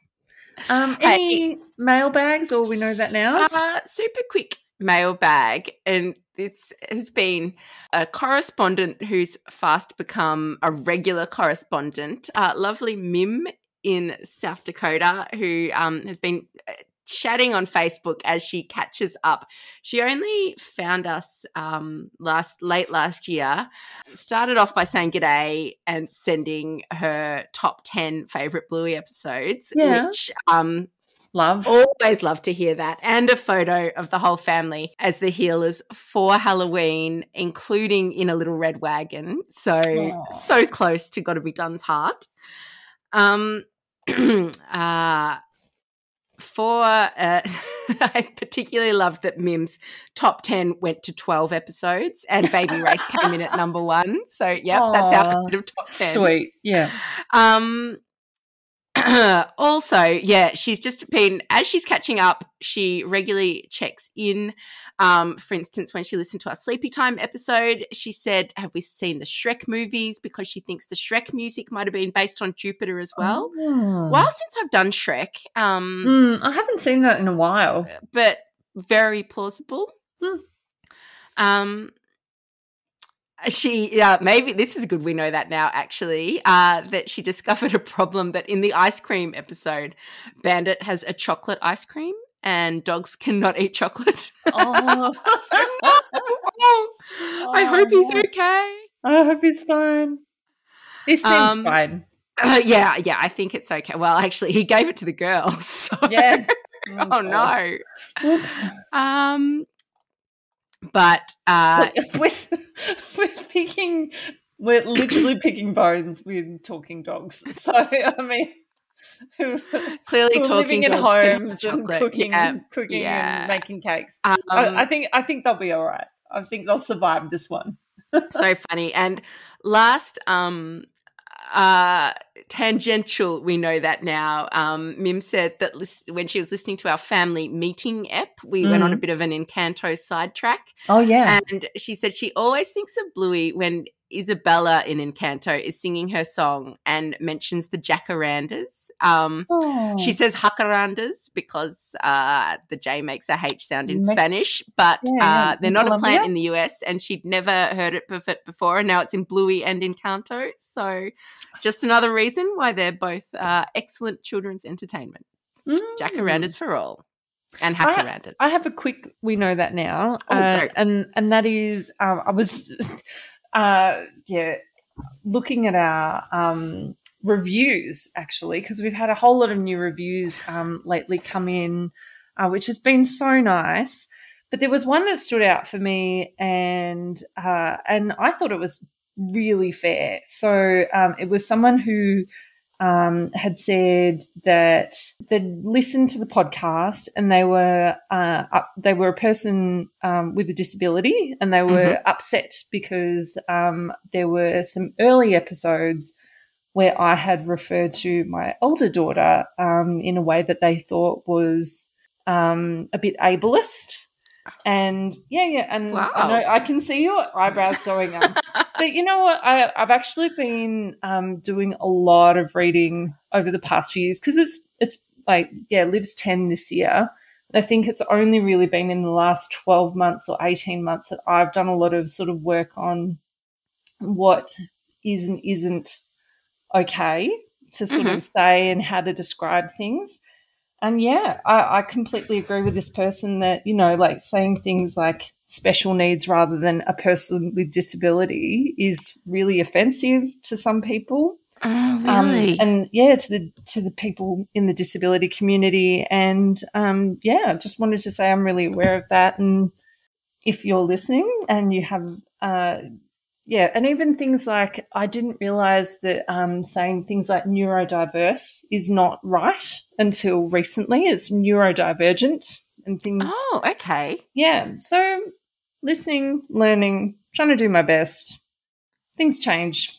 [SPEAKER 3] Um,
[SPEAKER 1] Hey.
[SPEAKER 3] any mailbags, or we know that now?
[SPEAKER 1] Uh, super quick mailbag, and it's has been a correspondent who's fast become a regular correspondent. Uh, lovely Mim in South Dakota, who um, has been chatting on Facebook as she catches up. She only found us um, last late last year. Started off by saying g'day and sending her top ten favorite Bluey episodes,
[SPEAKER 3] Yeah.
[SPEAKER 1] which um,
[SPEAKER 3] Love.
[SPEAKER 1] Always love to hear that. And a photo of the whole family as the Heelers for Halloween, including in a little red wagon. So, so close to Gotta Be Done's heart. Um, uh, for, uh, I particularly loved that Mim's top 10 went to 12 episodes and Baby Race came in at number one. So, yeah, that's our kind of top 10.
[SPEAKER 3] Sweet. Yeah.
[SPEAKER 1] Um, also, yeah, she's just been as she's catching up. She regularly checks in. Um, for instance, when she listened to our Sleepy Time episode, she said, "Have we seen the Shrek movies?" Because she thinks the Shrek music might have been based on Jupiter as well.
[SPEAKER 3] Oh.
[SPEAKER 1] Well, since I've done Shrek, um,
[SPEAKER 3] Hmm, I haven't seen that in a while.
[SPEAKER 1] but very plausible.
[SPEAKER 3] Hmm.
[SPEAKER 1] Um, she, yeah, maybe this is good. We know that now, actually, uh, that she discovered a problem that in the ice cream episode, Bandit has a chocolate ice cream and dogs cannot eat chocolate.
[SPEAKER 3] Oh,
[SPEAKER 1] I hope he's okay.
[SPEAKER 3] I hope he's fine. He seems
[SPEAKER 1] Um,
[SPEAKER 3] fine.
[SPEAKER 1] Uh, yeah, yeah, I think it's okay. Well, actually, he gave it to the girls. So.
[SPEAKER 3] Yeah.
[SPEAKER 1] oh
[SPEAKER 3] God.
[SPEAKER 1] no.
[SPEAKER 3] Whoops.
[SPEAKER 1] Um, but uh,
[SPEAKER 3] we're, we're picking, we're literally picking bones with talking dogs. So, I mean, who,
[SPEAKER 1] clearly
[SPEAKER 3] who
[SPEAKER 1] talking
[SPEAKER 3] living in homes and cooking,
[SPEAKER 1] Yeah,
[SPEAKER 3] cooking
[SPEAKER 1] yeah.
[SPEAKER 3] and making cakes.
[SPEAKER 1] Um,
[SPEAKER 3] I, I think I think they'll be all right. I think they'll survive this one.
[SPEAKER 1] so funny. And last, um, uh, tangential, we know that now. Um, Mim said that lis- when she was listening to our family meeting ep, we went on a
[SPEAKER 3] Mm.
[SPEAKER 1] bit of an Encanto sidetrack.
[SPEAKER 3] Oh yeah,
[SPEAKER 1] And she said she always thinks of Bluey when Isabella in Encanto is singing her song and mentions the jacarandas. Um,
[SPEAKER 3] Oh.
[SPEAKER 1] She says jacarandas because uh, the J makes a H sound in
[SPEAKER 3] Mex-
[SPEAKER 1] Spanish, but
[SPEAKER 3] Yeah,
[SPEAKER 1] uh, they're not a plant in the US, and she'd never heard it before, and now it's in Bluey and Encanto. So, just another reason why they're both uh, excellent children's entertainment.
[SPEAKER 3] Mm.
[SPEAKER 1] Jacarandas for all, and
[SPEAKER 3] I-
[SPEAKER 1] jacarandas.
[SPEAKER 3] I have a quick. We know that now,
[SPEAKER 1] Oh,
[SPEAKER 3] uh, and and that is, um, I was, uh, yeah, looking at our um, reviews actually because we've had a whole lot of new reviews um, lately come in, uh, which has been so nice. But there was one that stood out for me, and uh, and I thought it was really fair. So um, it was someone who um, had said that they'd listened to the podcast and they were uh, up, they were a person um, with a disability and they were upset because um, there were some early episodes where I had referred to my older daughter um, in a way that they thought was um, a bit ableist. And yeah, yeah, and
[SPEAKER 1] Wow.
[SPEAKER 3] I, know, I can see your eyebrows going up but you know what? I, I've actually been um, doing a lot of reading over the past few years because it's it's like yeah, lives ten this year. And I think it's only really been in the last twelve months or eighteen months that I've done a lot of sort of work on what is and isn't okay to sort of say and how to describe things. And yeah, I, I completely agree with this person that, you know, like saying things like special needs rather than a person with disability is really offensive to some people.
[SPEAKER 1] oh,
[SPEAKER 3] Um,
[SPEAKER 1] really?
[SPEAKER 3] and yeah, to the to the people in the disability community. And um, yeah, I just wanted to say I'm really aware of that. And if you're listening and you have uh, yeah, and even things like I didn't realize that um, saying things like neurodiverse is not right until recently. It's neurodivergent and things.
[SPEAKER 1] oh, okay.
[SPEAKER 3] Yeah, so listening, learning, trying to do my best. Things change.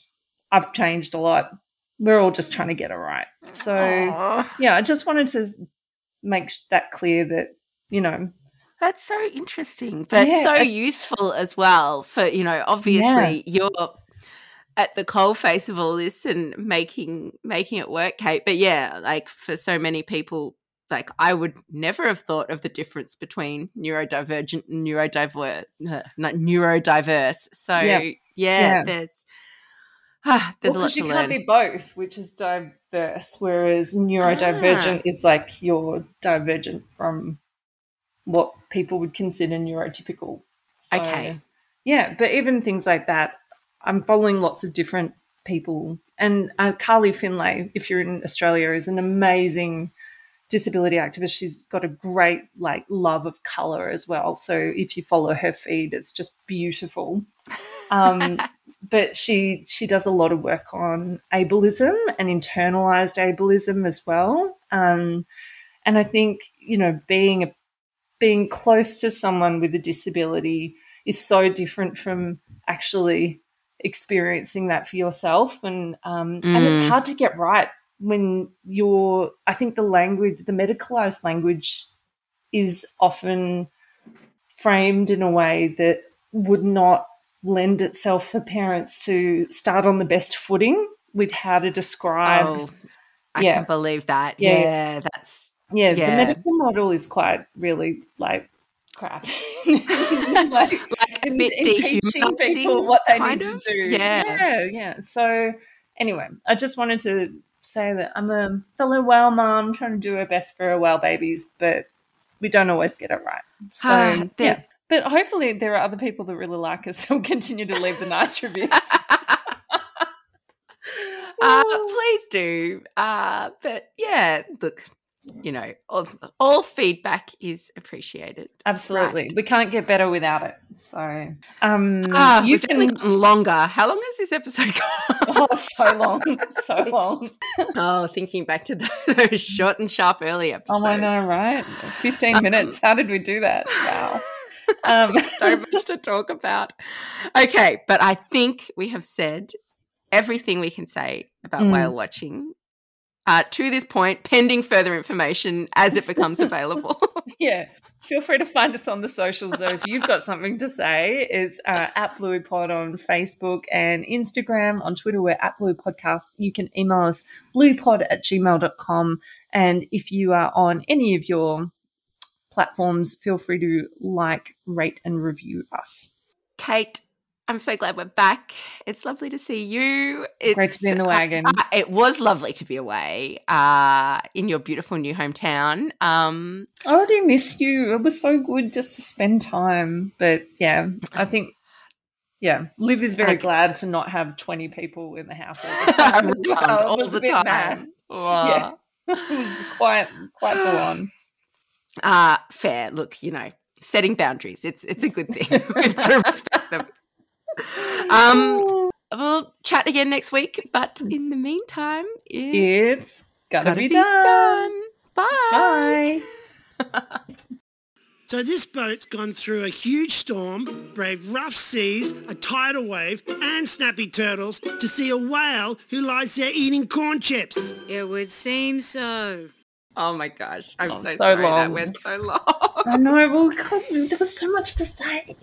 [SPEAKER 3] I've changed a lot. We're all just trying to get it right. So
[SPEAKER 1] Aw.
[SPEAKER 3] yeah, I just wanted to make that clear that you know
[SPEAKER 1] That's so interesting, but
[SPEAKER 3] Yeah,
[SPEAKER 1] so useful as well. For you know, obviously you're at the coal face of all this and making making it work, Kate. But yeah, like for so many people, like I would never have thought of the difference between neurodivergent and neurodiverse, not neurodiverse. So
[SPEAKER 3] Yeah.
[SPEAKER 1] yeah,
[SPEAKER 3] Yeah.
[SPEAKER 1] there's ah, there's
[SPEAKER 3] Well,
[SPEAKER 1] a lot to
[SPEAKER 3] you can't be both, which is diverse, whereas neurodivergent is like you're divergent from what people would consider neurotypical. So,
[SPEAKER 1] Okay.
[SPEAKER 3] Yeah, but even things like that, I'm following lots of different people. And uh, Carly Findlay, if you're in Australia, is an amazing disability activist. She's got a great like love of color as well. So if you follow her feed, it's just beautiful. Um, but she she does a lot of work on ableism and internalized ableism as well. Um, and I think you know being a, being close to someone with a disability is so different from actually experiencing that for yourself, and um, and it's
[SPEAKER 1] Mm.
[SPEAKER 3] hard to get right when you're, I think the language, the medicalized language is often framed in a way that would not lend itself for parents to start on the best footing with how to describe.
[SPEAKER 1] Oh, I
[SPEAKER 3] yeah.
[SPEAKER 1] can believe that.
[SPEAKER 3] Yeah,
[SPEAKER 1] Yeah,
[SPEAKER 3] yeah.
[SPEAKER 1] that's
[SPEAKER 3] yeah, the medical model is quite really like crap. like,
[SPEAKER 1] like a
[SPEAKER 3] in-
[SPEAKER 1] bit
[SPEAKER 3] in teaching people what they need
[SPEAKER 1] of.
[SPEAKER 3] to do.
[SPEAKER 1] Yeah.
[SPEAKER 3] yeah, yeah. So anyway, I just wanted to say that I'm a fellow whale mom trying to do her best for her whale babies, but we don't always get it right. So
[SPEAKER 1] Ah,
[SPEAKER 3] yeah. But hopefully there are other people that really like us who'll continue to leave the nice reviews.
[SPEAKER 1] uh, please do. Uh, but yeah, look, you know, all, all feedback is appreciated.
[SPEAKER 3] Absolutely.
[SPEAKER 1] Right.
[SPEAKER 3] We can't get better without it. So um
[SPEAKER 1] Ah,
[SPEAKER 3] you
[SPEAKER 1] we've definitely
[SPEAKER 3] can
[SPEAKER 1] gotten longer. How long has this episode gone?
[SPEAKER 3] Oh, so long. So long.
[SPEAKER 1] oh, thinking back to those short and sharp early episodes.
[SPEAKER 3] Oh, I know, right? 15 minutes. How did we do that? Wow. Um,
[SPEAKER 1] so much to talk about. Okay, but I think we have said everything we can say about
[SPEAKER 3] Mm.
[SPEAKER 1] whale watching uh, to this point, pending further information as it becomes available.
[SPEAKER 3] yeah. Feel free to find us on the socials. So if you've got something to say, it's uh, at Bluey Pod on Facebook and Instagram. On Twitter, we're at Bluey Podcast. You can email us blueypod at gmail.com. And if you are on any of your platforms, feel free to like, rate, and review us.
[SPEAKER 1] Kate, I'm so glad we're back. It's lovely to see you. It's,
[SPEAKER 3] Great to be in the wagon.
[SPEAKER 1] uh, it was lovely to be away uh, in your beautiful new hometown. Um,
[SPEAKER 3] I already missed you. It was so good just to spend time. But yeah, I think, yeah, Liv is very glad to not have 20 people in the house all the time as well. It
[SPEAKER 1] all
[SPEAKER 3] was
[SPEAKER 1] the time. Wow.
[SPEAKER 3] Yeah. it was quite, quite full on.
[SPEAKER 1] Uh, fair. Look, you know, setting boundaries. It's it's a good thing. We've got to respect them. Um, we'll chat again next week, but in the meantime, it's,
[SPEAKER 3] It's gotta,
[SPEAKER 1] gotta
[SPEAKER 3] be, done.
[SPEAKER 1] Bye.
[SPEAKER 3] Bye.
[SPEAKER 4] So this boat's gone through a huge storm, braved rough seas, a tidal wave and snappy turtles to see a whale who lies there eating corn chips.
[SPEAKER 7] It would seem so.
[SPEAKER 1] Oh my gosh, I'm
[SPEAKER 3] Oh,
[SPEAKER 1] so,
[SPEAKER 3] so
[SPEAKER 1] sorry that went so long.
[SPEAKER 3] I know. Well, God, there was so much to say.